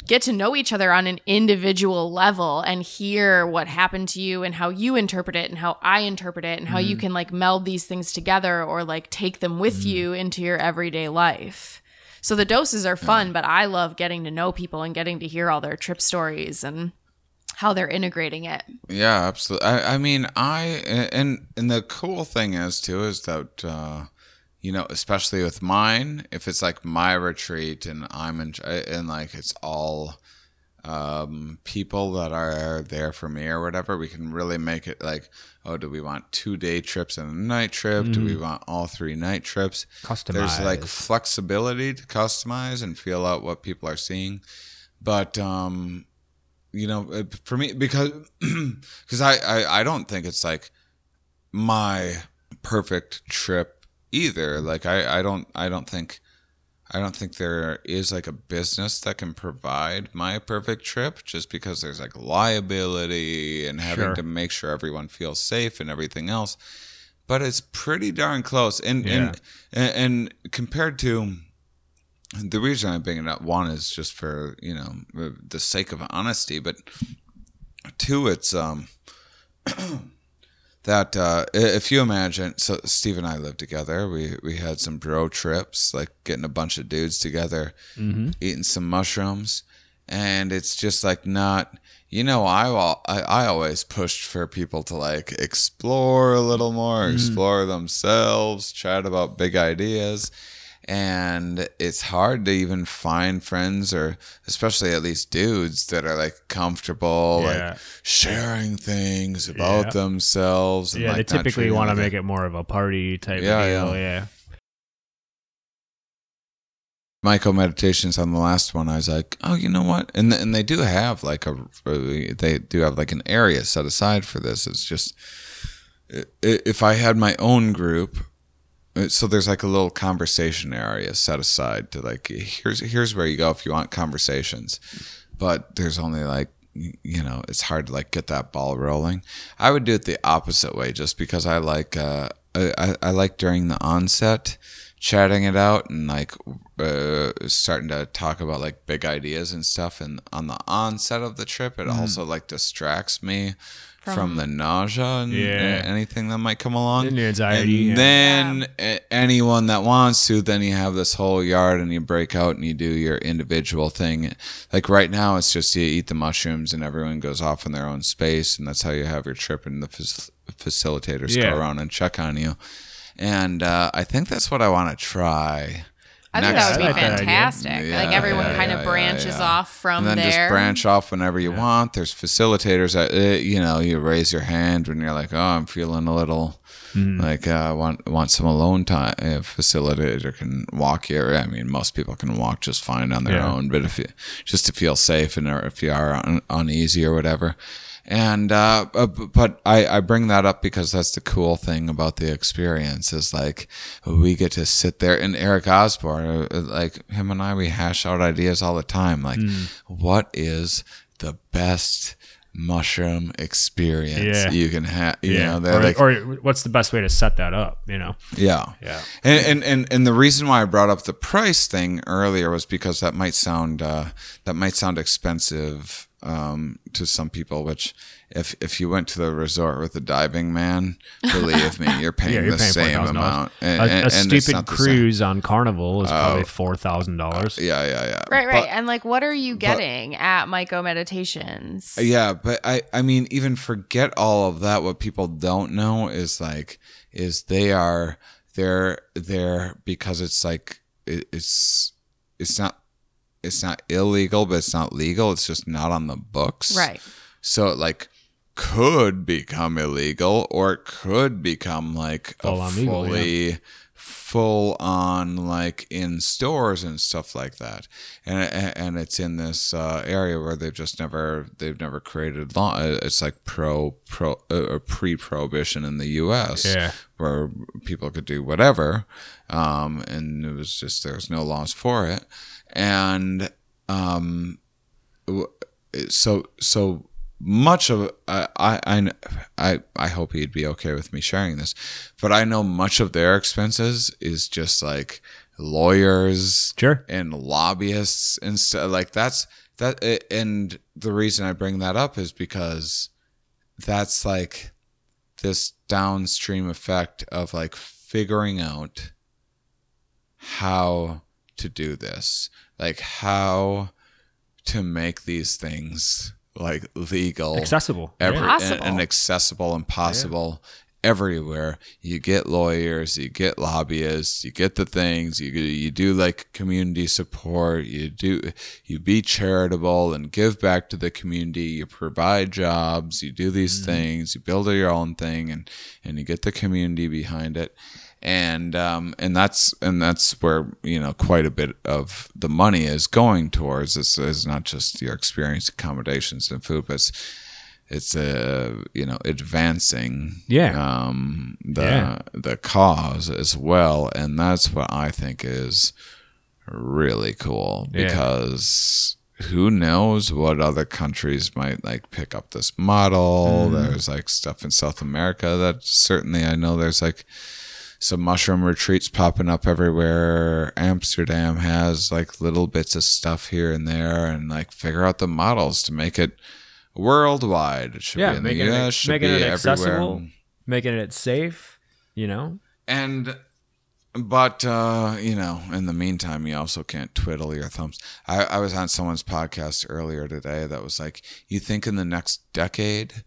get to know each other on an individual level and hear what happened to you and how you interpret it and how I interpret it and how you can like meld these things together or like take them with you into your everyday life. So the doses are fun, but I love getting to know people and getting to hear all their trip stories and how they're integrating it. Yeah, absolutely. I, I mean, I and and the cool thing is too is that uh, you know, especially with mine, if it's like my retreat and I'm in and like it's all um, people that are there for me or whatever, we can really make it like, oh, do we want two day trips and a night trip? Do we want all three night trips? Customize. There's like flexibility to customize and feel out what people are seeing, but um, you know, uh, for me because because I, I I don't think it's like my perfect trip either. Like I I don't I don't think. I don't think there is like a business that can provide my perfect trip just because there's like liability and having Sure. to make sure everyone feels safe and everything else. But it's pretty darn close. And and, and and compared to the reason I bring it up, one is just for, you know, the sake of honesty, but two, it's um that uh, if you imagine, so Steve and I lived together. We we had some bro trips, like getting a bunch of dudes together, eating some mushrooms, and it's just like not. You know, I, I I always pushed for people to like explore a little more, explore themselves, chat about big ideas and it's hard to even find friends or especially at least dudes that are like comfortable Yeah. like sharing things about Yeah. themselves and Yeah, like they typically want to make it more of a party type Yeah, of deal. yeah. Yeah. Myco Meditations on the last one, I was like, oh, you know what? And and they do have like a they do have like an area set aside for this. It's just if I had my own group, uh, so there's like a little conversation area set aside to like here's here's where you go if you want conversations, but there's only like you know it's hard to like get that ball rolling. I would do it the opposite way just because I like uh I, I- like during the onset chatting it out and like uh, starting to talk about like big ideas and stuff. And on the onset of the trip it also like distracts me from, the nausea and Yeah. uh, anything that might come along And the anxiety, and yeah. then a- anyone that wants to then you have this whole yard and you break out and you do your individual thing like right now it's just you eat the mushrooms and everyone goes off in their own space and that's how you have your trip and the fac- facilitators Yeah. go around and check on you and uh, i think that's what i want to try I think that would be I like that idea. fantastic. Yeah, like everyone yeah, kind yeah, of branches yeah. off from and then there. just branch off whenever you want. There's facilitators that uh, you know you raise your hand when you're like, oh, I'm feeling a little like uh, want want some alone time. A facilitator can walk you. I mean, most people can walk just fine on their Yeah. own, but if you just to feel safe and or if you are un, uneasy or whatever. And uh, uh, but I, I bring that up because that's the cool thing about the experience is like we get to sit there and Eric Osborne, uh, like him and I, we hash out ideas all the time. Like, what is the best mushroom experience Yeah. you can have? You Yeah. know, or, like, or what's the best way to set that up? You know. yeah. Yeah. And, and and and the reason why I brought up the price thing earlier was because that might sound uh, that might sound expensive um, to some people. Which if if you went to the resort with a diving man, believe me, you're paying Yeah, you're the paying same amount. A, And, a and- and stupid not the same. cruise on Carnival is probably four thousand dollars. Yeah, yeah, yeah. right, right. But- and like, what are you getting at Myco Meditations? Yeah, but I I mean even forget all of that what people don't know is like is they are they're there because it's like it, it's it's not it's not illegal but it's not legal it's just not on the books. Right. So it like could become illegal or it could become like a Full on legal, fully full on like in stores and stuff like that and and it's in this uh, area where they've just never they've never created law uh, it's like pro pro uh, or pre-prohibition in the US Yeah. where people could do whatever um and it was just there was no laws for it and um so so much of I I I I hope he'd be okay with me sharing this, but I know much of their expenses is just like lawyers, Sure. and lobbyists and stuff like that's that. And the reason I bring that up is because that's like this downstream effect of like figuring out how to do this, like how to make these things like legal, Accessible. every, Yeah. and, and accessible and possible everywhere. You get lawyers, you get lobbyists, you get the things. You you do like community support. You do you be charitable and give back to the community. You provide jobs. You do these mm-hmm. things. You build your own thing, and and you get the community behind it. And um, and that's and that's where you know quite a bit of the money is going towards. This is not just your experience, accommodations, and food, but it's it's uh, you know advancing Yeah. um the Yeah. the cause as well and that's what i think is really cool Yeah. because who knows what other countries might like pick up this model Mm-hmm. there's like stuff in south america that certainly i know there's like some mushroom retreats popping up everywhere. Amsterdam has like little bits of stuff here and there, and like figure out the models to make it worldwide. It should Yeah, be in making the it- should making be it everywhere. accessible. Making it safe, you know? And but uh, you know, in the meantime, you also can't twiddle your thumbs. I, I was on someone's podcast earlier today that was like, "You think in the next decade,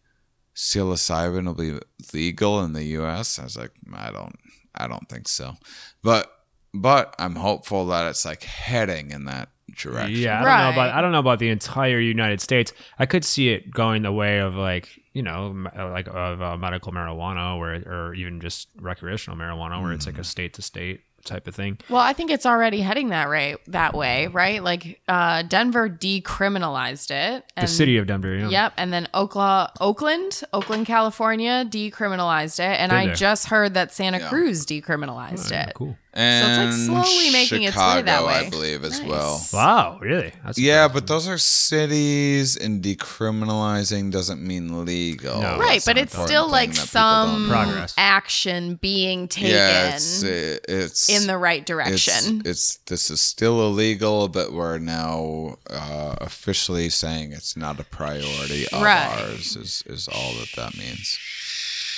psilocybin will be legal in the U.S.?" I was like, "I don't, I don't think so," but but I'm hopeful that it's like heading in that direction. Yeah, I don't know about I don't know about the entire United States. I could see it going the way of like you know uh, like of uh, medical marijuana, where or even just recreational marijuana, where it's like Mm. a state to state type of thing. Well, I think it's already heading that way. That way, right? Like uh, Denver decriminalized it. The city of Denver. Yeah. Yep, and then Oakland, Oakland, Oakland, California decriminalized it, and Been I there. just heard that Santa Yeah. Cruz decriminalized Yeah, it. cool. And So it's, like, slowly making its way that way. I believe as Nice. well. Wow, really? That's Yeah, impressive. but those are cities, and decriminalizing doesn't mean legal. No. Right, but it's still like some. Progress. action being taken Yeah, it's, it- it's in the right it's, direction. it's this is still illegal, but we're now uh, officially saying it's not a priority of Right. ours. Is is all that that means.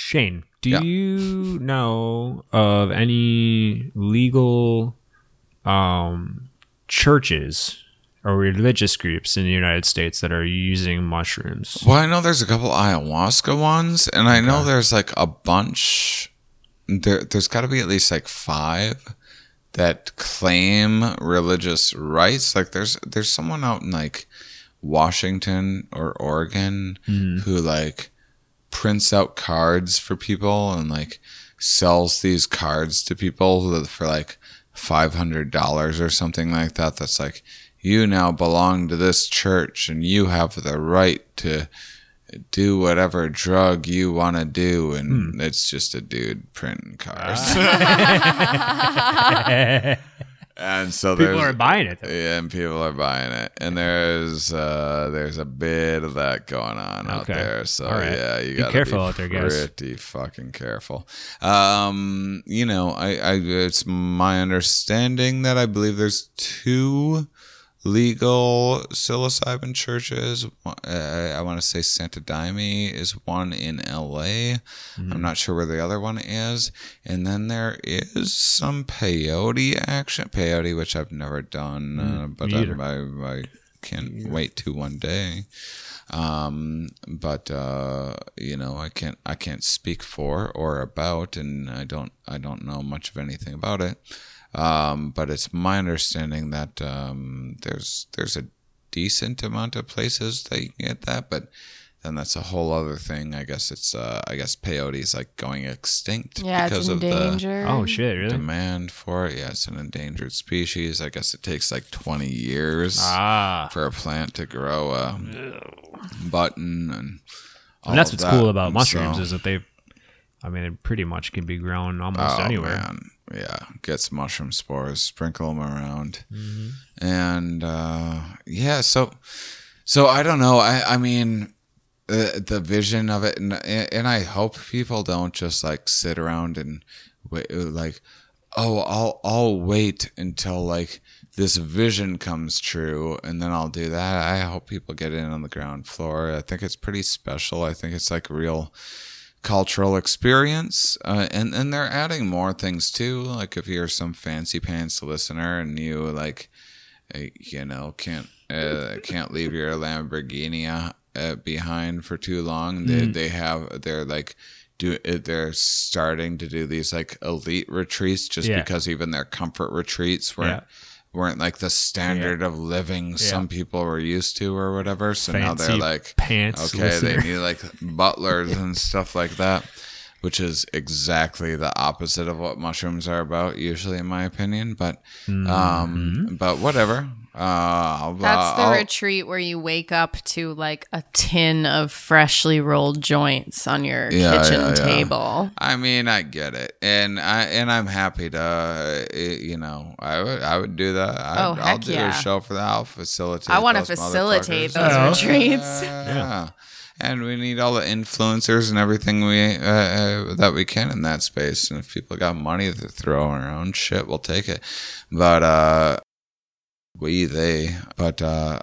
Shane, do Yeah. you know of any legal um, churches or religious groups in the United States that are using mushrooms? Well, I know there's a couple ayahuasca ones, and I know there's like a bunch. There, there's got to be at least like five that claim religious rights. Like there's there's someone out in like Washington or Oregon who like prints out cards for people and like sells these cards to people for like five hundred dollars or something like that. That's like you now belong to this church and you have the right to do whatever drug you want to do. And hmm. it's just a dude printing cards ah. and so People are buying it. though. yeah, and people are buying it, and there's uh, there's a bit of that going on out there. So right. yeah, you Be gotta be careful be out there, guys. Pretty fucking careful. Um, you know, I, I it's my understanding that I believe there's two legal psilocybin churches. Uh, I want to say Santa Daime is one in LA. Mm-hmm. I'm not sure where the other one is. And then there is some peyote action. Peyote, which I've never done, uh, but Mm, I, I, I can't wait to one day. Um, but uh, you know, I can't I can't speak for or about, and I don't I don't know much of anything about it. Um, but it's my understanding that um, there's there's a decent amount of places that you can get that, but then that's a whole other thing. I guess it's uh, I guess peyote's like going extinct yeah, because it's of the. Oh shit! Really? demand for it. Yeah, it's an endangered species. I guess it takes like 20 years Ah, for a plant to grow a button and. all and that's what's that. cool about mushrooms so- is that they, I mean, it pretty much can be grown almost oh, anywhere. Man. Yeah, get some mushroom spores, sprinkle them around, Mm-hmm. and uh, yeah. So, so I don't know. I I mean, the the vision of it, and and I hope people don't just like sit around and wait, like, oh, I'll I'll wait until like this vision comes true and then I'll do that. I hope people get in on the ground floor. I think it's pretty special. I think it's like real cultural experience uh, and and they're adding more things too like if you're some fancy pants listener and you like uh, you know can't uh, can't leave your lamborghini uh, uh, behind for too long. They they have they're like do uh, they're starting to do these like elite retreats just Yeah. because even their comfort retreats weren't Yeah. Weren't like the standard of living some people were used to or whatever. So now they're like pants Okay, they need like butlers and stuff like that. Which is exactly the opposite of what mushrooms are about, usually, in my opinion. But, Mm-hmm. um, but whatever. Uh, I'll- That's the I'll- retreat where you wake up to like a tin of freshly rolled joints on your Yeah, kitchen yeah, yeah. table. I mean, I get it, and I and I'm happy to, uh, you know, I would I would do that. I, Oh, I'll do yeah. a show for that. I'll facilitate. I wanna facilitate those retreats. Yeah. And we need all the influencers and everything we uh, uh, that we can in that space. And if people got money to throw on our own shit, we'll take it. But uh, we they, but uh,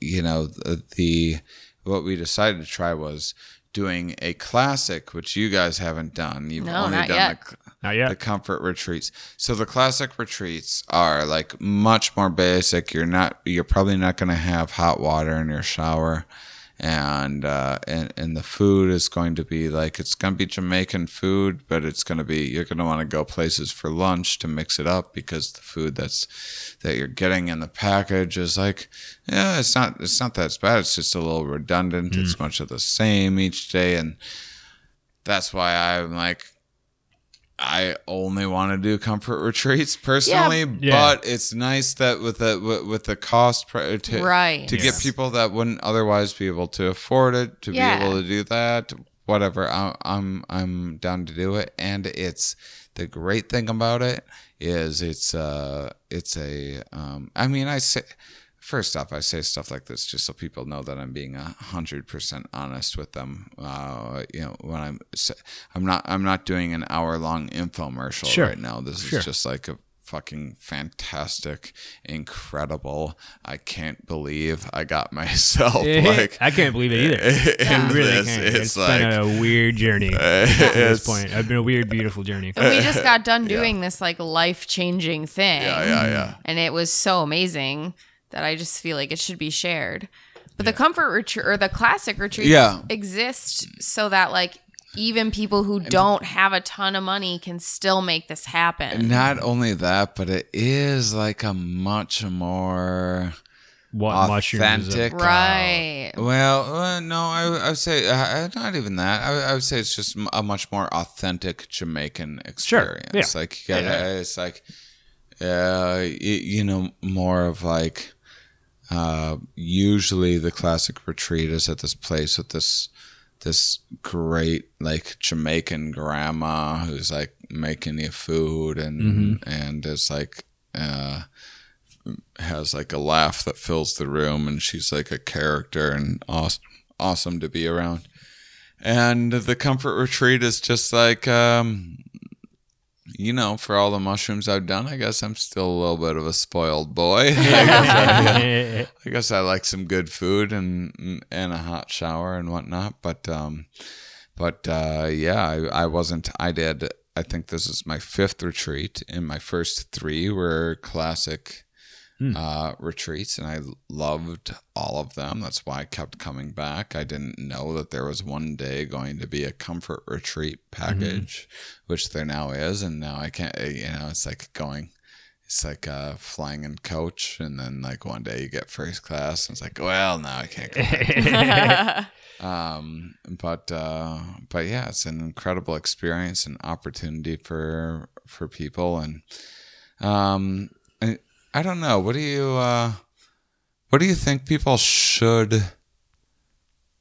you know the, the what we decided to try was doing a classic, which you guys haven't done. You've No, only not done yet. the Not yet. the comfort retreats. So the classic retreats are like much more basic. You're not you're probably not going to have hot water in your shower. And, uh, and and the food is going to be like it's going to be Jamaican food, but it's going to be you're going to want to go places for lunch to mix it up because the food that's that you're getting in the package is like yeah it's not it's not that bad. It's just a little redundant. It's much of the same each day and that's why I'm like I only want to do comfort retreats personally, Yeah. but it's nice that with the with, with the cost pr- to Right. to get people that wouldn't otherwise be able to afford it to Yeah. be able to do that, whatever. I, I'm I'm down to do it, and it's the great thing about it is it's uh it's a um I mean I say. First off, I say stuff like this just so people know that I'm being a hundred percent honest with them. Uh, you know, when I'm, I'm not, I'm not doing an hour long infomercial Sure. right now. This Sure. is just like a fucking fantastic, incredible. I can't believe I got myself like I can't believe it either. in I really this. can't. It's, it's like been a weird journey at this point. I've been a weird, beautiful journey. And we just got done doing this like life changing thing. yeah, yeah, yeah. And it was so amazing that I just feel like it should be shared. But the comfort retreat or the classic retreats Yeah. exist so that like even people who don't have a ton of money can still make this happen. Not only that, but it is like a much more What authentic. it? Right. Well, uh, no, I, I would say uh, not even that. I, I would say it's just a much more authentic Jamaican Sure, experience. yeah. Like, you gotta, it's like, uh, y- you know, more of like. Uh, usually, the classic retreat is at this place with this this great like Jamaican grandma who's like making you food and and is like uh has like a laugh that fills the room and she's like a character and awesome awesome to be around. And the comfort retreat is just like um you know, for all the mushrooms I've done, I guess I'm still a little bit of a spoiled boy. I guess I, I guess I like some good food and and a hot shower and whatnot. But um, but uh, yeah, I, I wasn't. I did. I think this is my fifth retreat, and my first three were classic uh, retreats, and I loved all of them. That's why I kept coming back. I didn't know that there was one day going to be a comfort retreat package, which there now is, and now I can't. You know, it's like going it's like uh, flying in coach, and then like one day you get first class, and it's like, well, now I can't go. um, but uh, but yeah, it's an incredible experience and opportunity for for people, and um, I, don't know. What do you uh, what do you think people should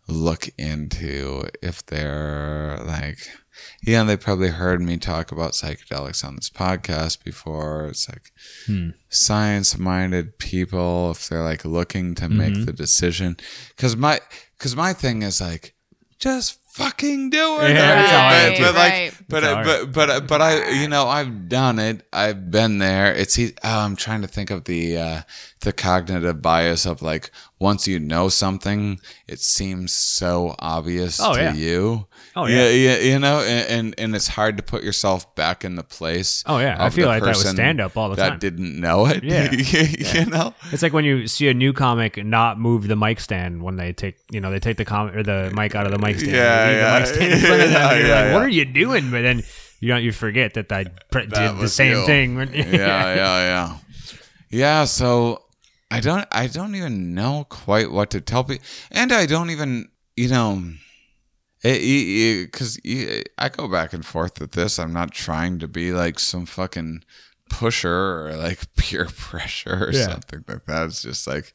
look into if they're like yeah they probably heard me talk about psychedelics on this podcast before. It's like science minded people if they're like looking to make the decision. Because my because my thing is like just fucking do it. Yeah, that's all I but, do. but like, Right. but That's all but but but I, you know, I've done it. I've been there. It's. Oh, I'm trying to think of the uh, the cognitive bias of like once you know something, it seems so obvious Oh, to yeah. you. Oh, yeah, yeah. yeah, you know, and, and and it's hard to put yourself back in the place. Oh, yeah. I feel like that was person stand-up all the that time. That didn't know it. Yeah. you know. It's like when you see a new comic not move the mic stand when they take, you know, they take the com or the mic out of the mic stand. Yeah, yeah. stand in front of them. Yeah, like, what are you doing? But then you don't, you forget that I pr- did the same you. thing. yeah, yeah, yeah. Yeah, so I don't I don't even know quite what to tell people. And I don't even, you know, because I go back and forth with this. I'm not trying to be like some fucking pusher or like peer pressure or Yeah. something like that. It's just like,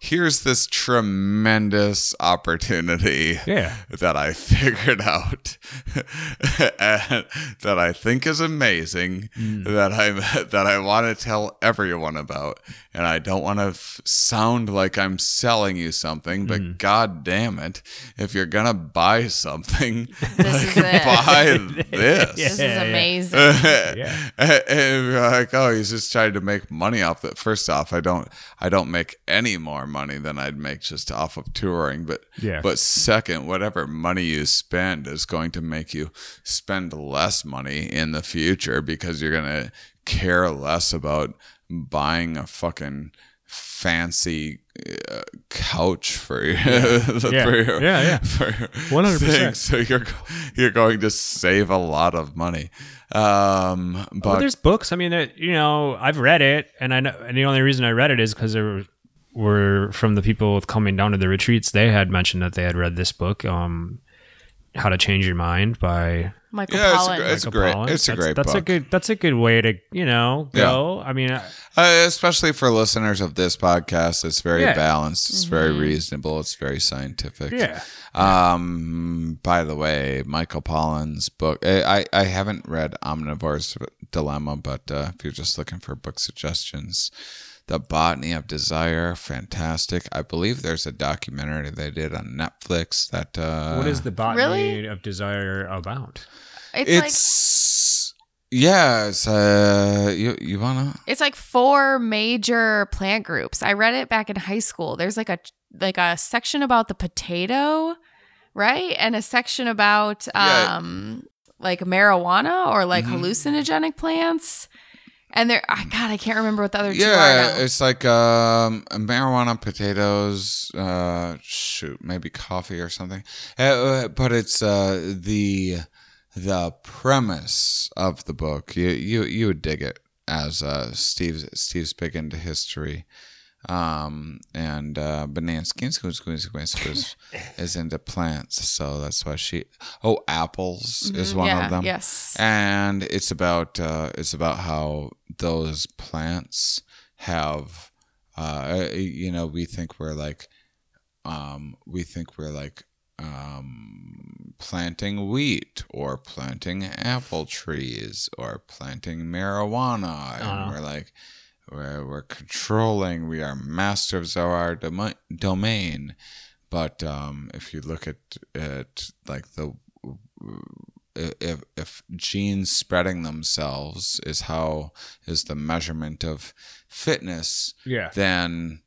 here's this tremendous opportunity Yeah. that I figured out and that I think is amazing mm. that I'm that I want to tell everyone about and I don't want to f- sound like I'm selling you something but mm. god damn it if you're going to buy something This is it. buy this This is Yeah, yeah. amazing. Yeah. and you're like, oh, he's just trying to make money off that. First off, I don't, I don't make any more money than I'd make just off of touring. But, Yeah. but second, whatever money you spend is going to make you spend less money in the future because you're gonna care less about buying a fucking fancy uh, couch for your, Yeah. for your, Yeah, yeah. for your 100%. thing. So you're you're going to save a lot of money. Um, but Well, there's books. I mean, you know, I've read it, and I know, and the only reason I read it is because there were, were from the people coming down to the retreats. They had mentioned that they had read this book, um, "How to Change Your Mind" by Michael Yeah, it's a Pollan. great- It's Michael great- Pollan. it's a great That's a good. That's a good way to you know go. I mean, I- Uh, especially for listeners of this podcast, it's very Yeah. balanced. It's very reasonable. It's very scientific. yeah, Um. By the way, Michael Pollan's book. I I, I haven't read Omnivore's Dilemma, but uh, if you're just looking for book suggestions, The Botany of Desire, fantastic. I believe there's a documentary they did on Netflix that. Uh, what is the botany Really? of desire about? It's, like yeah. It's uh. You you wanna? it's like four major plant groups. I read it back in high school. There's like a like a section about the potato, right? And a section about Yeah. um like marijuana or like Mhm. hallucinogenic plants. And there I god, I can't remember what the other two are Yeah, it's like um, marijuana, potatoes, uh, shoot, maybe coffee or something. Uh, Uh, but it's uh, the the premise of the book. You you you would dig it as uh, Steve's Steve's big into history. Um and uh Banansky is is into plants, so that's why she. Oh, apples is one yeah, of them Yes. and it's about uh, it's about how those plants have uh, you know we think we're like um, we think we're like um, planting wheat or planting apple trees or planting marijuana and Uh-huh. we're like we're, we're controlling we are masters of our domi- domain but um, if you look at at like the if if genes spreading themselves is how is the measurement of fitness, Yeah. then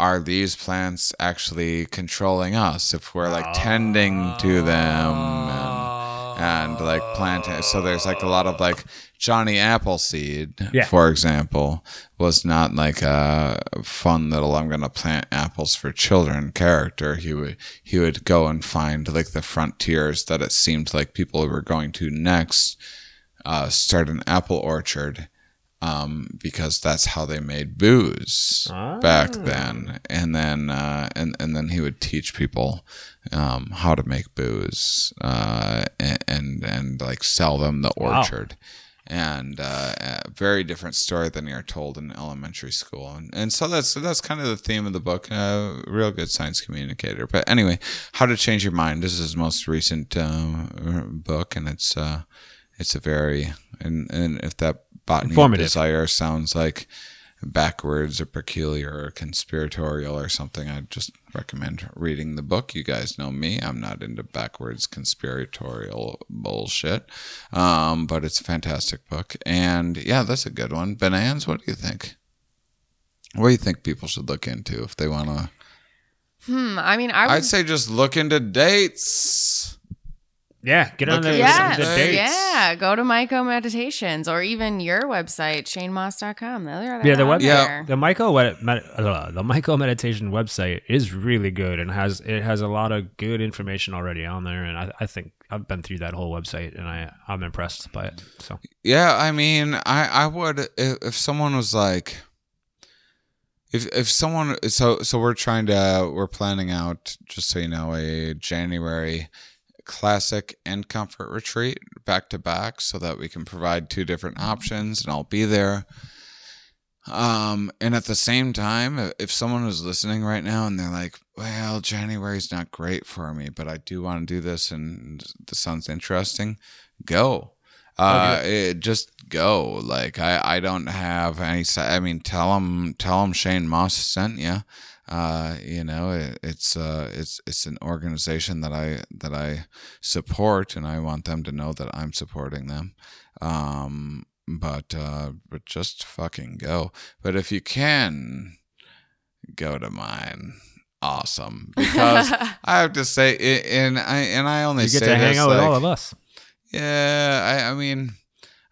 are these plants actually controlling us if we're like tending to them and, and like planting so there's like a lot of like johnny appleseed Yeah. for example was not like a fun little i'm gonna plant apples for children character he would he would go and find like the frontiers that it seemed like people were going to next uh, start an apple orchard um, because that's how they made booze back then. And then uh, and and then he would teach people um, how to make booze uh, and, and and like sell them the Wow. And uh, a very different story than you're told in elementary school, and, and so that's that's kind of the theme of the book. Uh, real good science communicator, but anyway, how to change your mind. This is his most recent uh, book, and it's uh, it's a very and and if that botany desire sounds like backwards or peculiar or conspiratorial or something, I'd just recommend reading the book. You guys know me; I'm not into backwards conspiratorial bullshit, um, but it's a fantastic book, and yeah, that's a good one. Benans, what do you think? What do you think people should look into if they want to? Hmm, I mean, I would I'd say just look into dates. Yeah, get on Look the, at Yes, the dates. yeah. Go to Myco Meditations or even your website, shanemauss.com. They're, Yeah, the on web, there. the Myco med, med, uh, the Myco meditation website is really good and has it has a lot of good information already on there, and I, I think I've been through that whole website and I I'm impressed by it. So Yeah, I mean, I I would if, if someone was like, if if someone so so we're trying to we're planning out just so you know a January classic and comfort retreat back to back so that we can provide two different options and I'll be there. Um, and at the same time, if- someone was listening right now and they're like, well, January's not great for me, but I do want to do this and this sounds interesting, go. Uh, it, just go. Like I, I don't have any. I mean, tell them, tell them Shane Mauss sent you. Uh, you know, it, it's uh, it's it's an organization that I that I support, and I want them to know that I'm supporting them. Um, but uh, but just fucking go. But if you can, go to mine. Awesome, because I have to say, it, and I and I only you get say to hang this, out with all of us. yeah, I, I mean,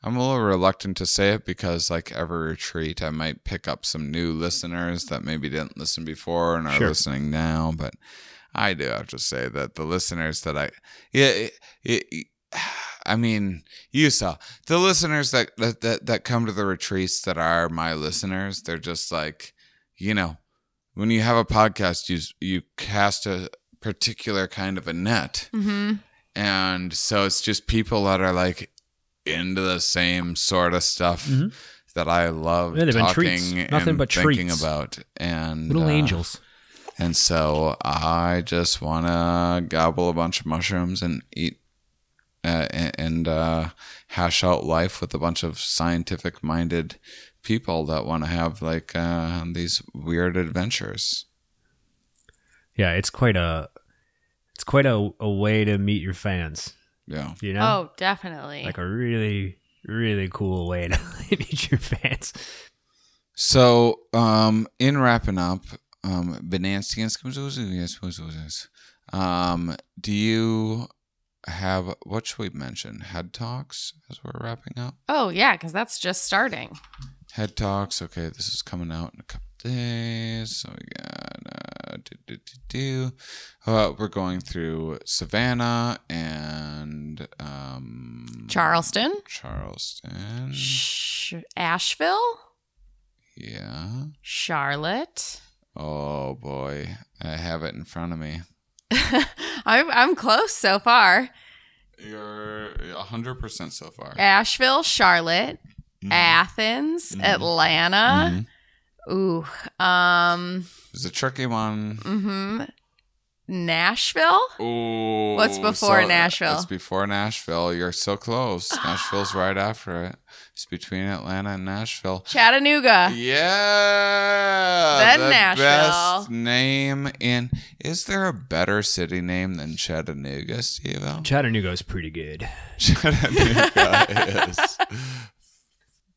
I'm a little reluctant to say it because, like every retreat, I might pick up some new listeners that maybe didn't listen before and are Sure. listening now. But I do have to say that the listeners that I, yeah, it, it, I mean, you saw the listeners that, that that that come to the retreats that are my listeners. They're just like, you know, when you have a podcast, you you cast a particular kind of a net hmm and so it's just people that are like into the same sort of stuff Mhm. that I love Yeah, talking and Nothing but thinking treats. about, and Little uh, angels. And so I just want to gobble a bunch of mushrooms and eat uh, and, uh, hash out life with a bunch of scientific-minded people that want to have like uh, these weird adventures. Yeah, it's quite a it's quite a, a way to meet your fans. Yeah. You know, Oh, definitely. like a really really cool way to meet your fans. So, um, in wrapping up, um, Benanstians, um, do you have what should we mention? Head talks as we're wrapping up. oh, yeah, because that's just starting. Head talks. Okay, this is coming out in a couple So we got uh, do, do, do, do. Uh, we're going through Savannah and um, Charleston, Charleston. Sh- Asheville, Yeah. Charlotte. Oh boy, I have it in front of me. I'm, I'm close so far. You're hundred percent so far. Asheville, Charlotte, Mhm. Athens, Mhm. Atlanta. Ooh, um, It's a tricky one. hmm Nashville. Ooh, What's before so- Nashville? It's before Nashville. You're so close. Nashville's right after it. It's between Atlanta and Nashville. Chattanooga. Yeah, Then the Nashville. best name in. Is there a better city name than Chattanooga, Steve? Chattanooga is pretty good. Chattanooga is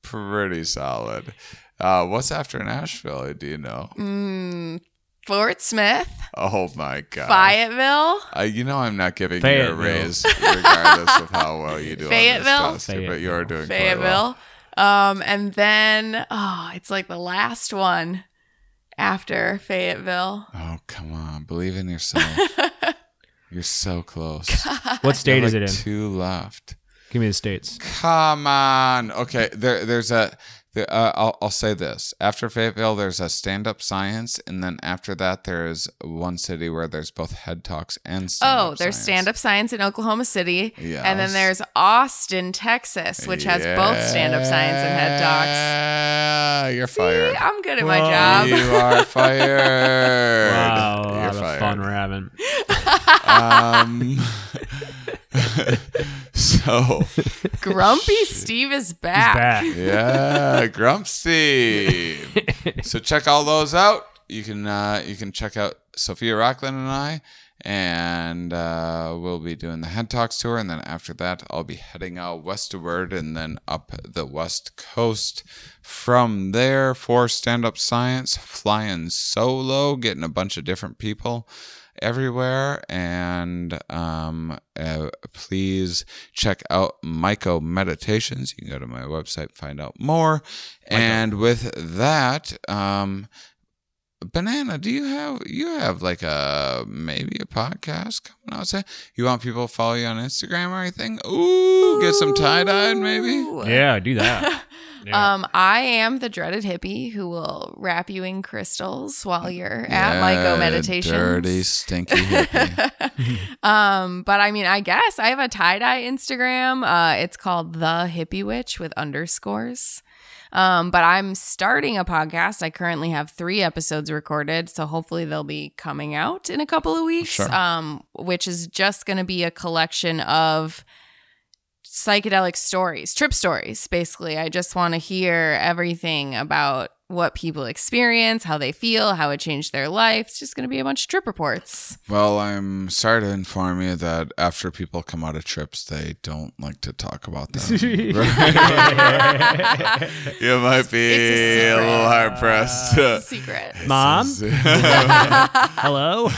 pretty solid. Uh, what's after Nashville? Do you know? Mm, Fort Smith, Oh my god! Fayetteville, Uh, you know I'm not giving you a raise, regardless of how well you do Fayetteville? on this test, but you're doing quite well. Fayetteville. Um, and then oh, it's like the last one after Fayetteville. Oh come on, believe in yourself. you're so close. What state You is it in? Two left. Give me the states. Come on. Okay, there, there's a. There, uh, I'll, I'll say this. After Fayetteville, there's a stand-up science, and then after that, there's one city where there's both head talks and stand-up Oh, there's stand up science in Oklahoma City. And then there's Austin, Texas, which has both stand up science and head talks. You're See, fired. I'm good at my job. You are fired. Wow, a You're lot of fired. fun we're having. Um, so Grumpy Steve is back. Back. yeah, Grump Steve. so check all those out. You can uh, you can check out Sophia Rockland and I, and uh, we'll be doing the Head Talks tour, and then after that, I'll be heading out westward and then up the west coast. From there, for stand up science, flying solo, getting a bunch of different people everywhere and um, uh, please check out Myco Meditations. You can go to my website, find out more. And with that, um, Banana, do you have you have like a maybe a podcast coming out? Say you want people to follow you on Instagram or anything? Ooh, get some tie dyed maybe. Yeah, do that. Yeah. Um, I am the dreaded hippie who will wrap you in crystals while you're at Myco Meditations. Dirty, stinky hippie. Um, but I mean, I guess I have a tie dye Instagram. Uh, it's called the Hippie Witch with underscores. Um, but I'm starting a podcast. I currently have three episodes recorded, so hopefully they'll be coming out in a couple of weeks. Sure. Um, which is just going to be a collection of psychedelic stories, trip stories. Basically, I just want to hear everything about what people experience, how they feel, how it changed their life. It's just going to be a bunch of trip reports. Well, I'm sorry to inform you that after people come out of trips, they don't like to talk about them. you might be a a, little hard pressed. It's a secret. Mom, hello.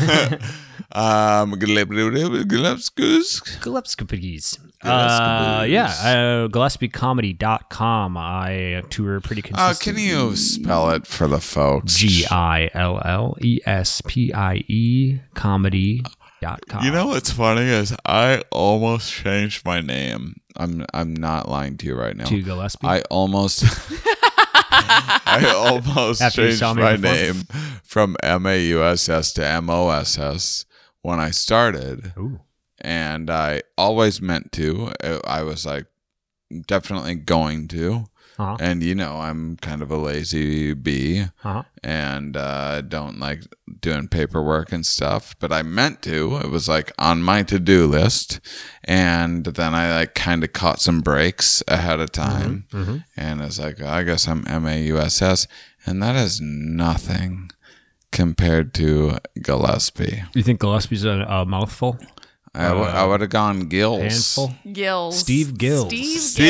um, Gillespie's. Gillespie's. Uh, yeah, uh, GillespieComedy.com. I tour pretty Uh, can you spell it for the folks? G I L L E S P I E comedy.com. You know what's funny is I almost changed my name. I'm I'm not lying to you right now. to Gillespie. I almost I almost After changed my before? name from M A U S S to M O S S when I started, Ooh. And I always meant to. I- I was like definitely going to, Uh-huh. and you know I'm kind of a lazy bee Uh-huh. and uh, don't like doing paperwork and stuff. But I meant to. It was like on my to do list, and then I like kind of caught some breaks ahead of time, and it's like I guess I'm M A U S S, and that is nothing compared to Gillespie. You think Gillespie's a, a mouthful? I w- I uh, would have gone Gills. Handful? Gills. Steve Gills. Steve, Steve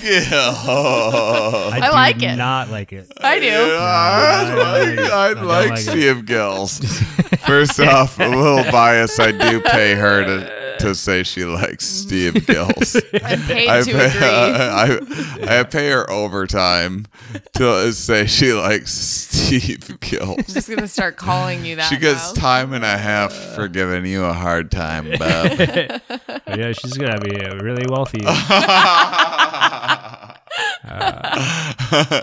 Gills. Gills. I do like it. Not like it. I do. I'd like, I'd I like like. Steve Gills. First off, a little bias. I do pay her to, to say she likes Steve Gills. I'm paid I to pay, agree. I, I pay her overtime to say she likes Steve Gills. I'm just gonna start calling you that. She gets now. time and a half for giving you a hard time, bub. yeah, she's gonna be uh, really wealthy. Uh,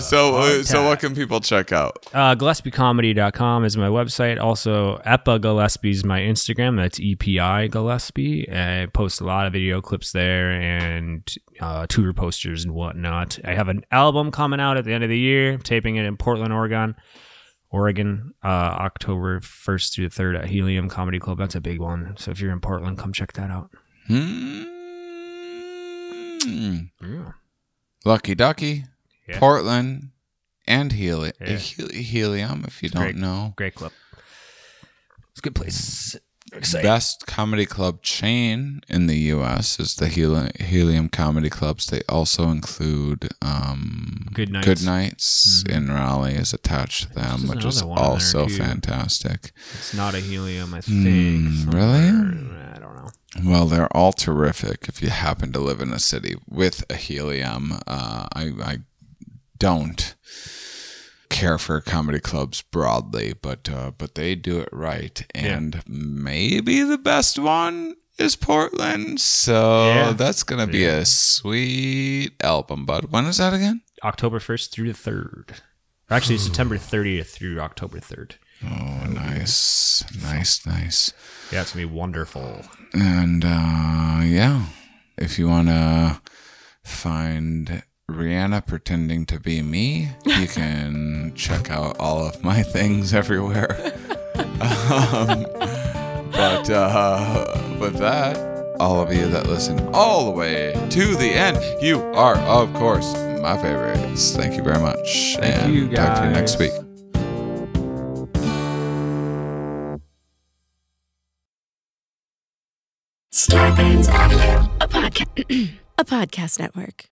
so, uh, so what can people check out? Uh, GillespieComedy.com is my website. Also, Epa Gillespie is my Instagram. That's EPI Gillespie. I post a lot of video clips there and uh, tour posters and whatnot. I have an album coming out at the end of the year, taping it in Portland, Oregon. Oregon, uh, October 1st through the 3rd at Helium Comedy Club. That's a big one. So if you're in Portland, come check that out. Hmm. Yeah. Lucky Ducky, Yeah. Portland, and Heli- Yeah. Heli- Helium, if you don't great. know. Great club. It's a good place. Exciting. Best comedy club chain in the U.S. is the Heli- Helium Comedy Clubs. They also include um, Goodnights. Good Nights in Raleigh is attached to them, which is another one in there, also fantastic. It's not a helium, I think. Hmm, really? I don't know. Well, they're all terrific if you happen to live in a city with a helium. Uh, I, I don't care for comedy clubs broadly, but uh, but they do it right, and maybe the best one is Portland. So Yeah. that's gonna be a sweet album. But when is that again? October 1st through the 3rd. Actually, September 30th through October 3rd. Oh, nice, nice, nice. Yeah, it's to be wonderful. And uh, yeah, if you want to find Rhianna pretending to be me, you can check out all of my things everywhere. um, but uh, with that, all of you that listen all the way to the end. You are, of course, my favorites. Thank you very much. Thank and you, talk to you next guys. week. Starburns Audio, a podcast, a podcast network.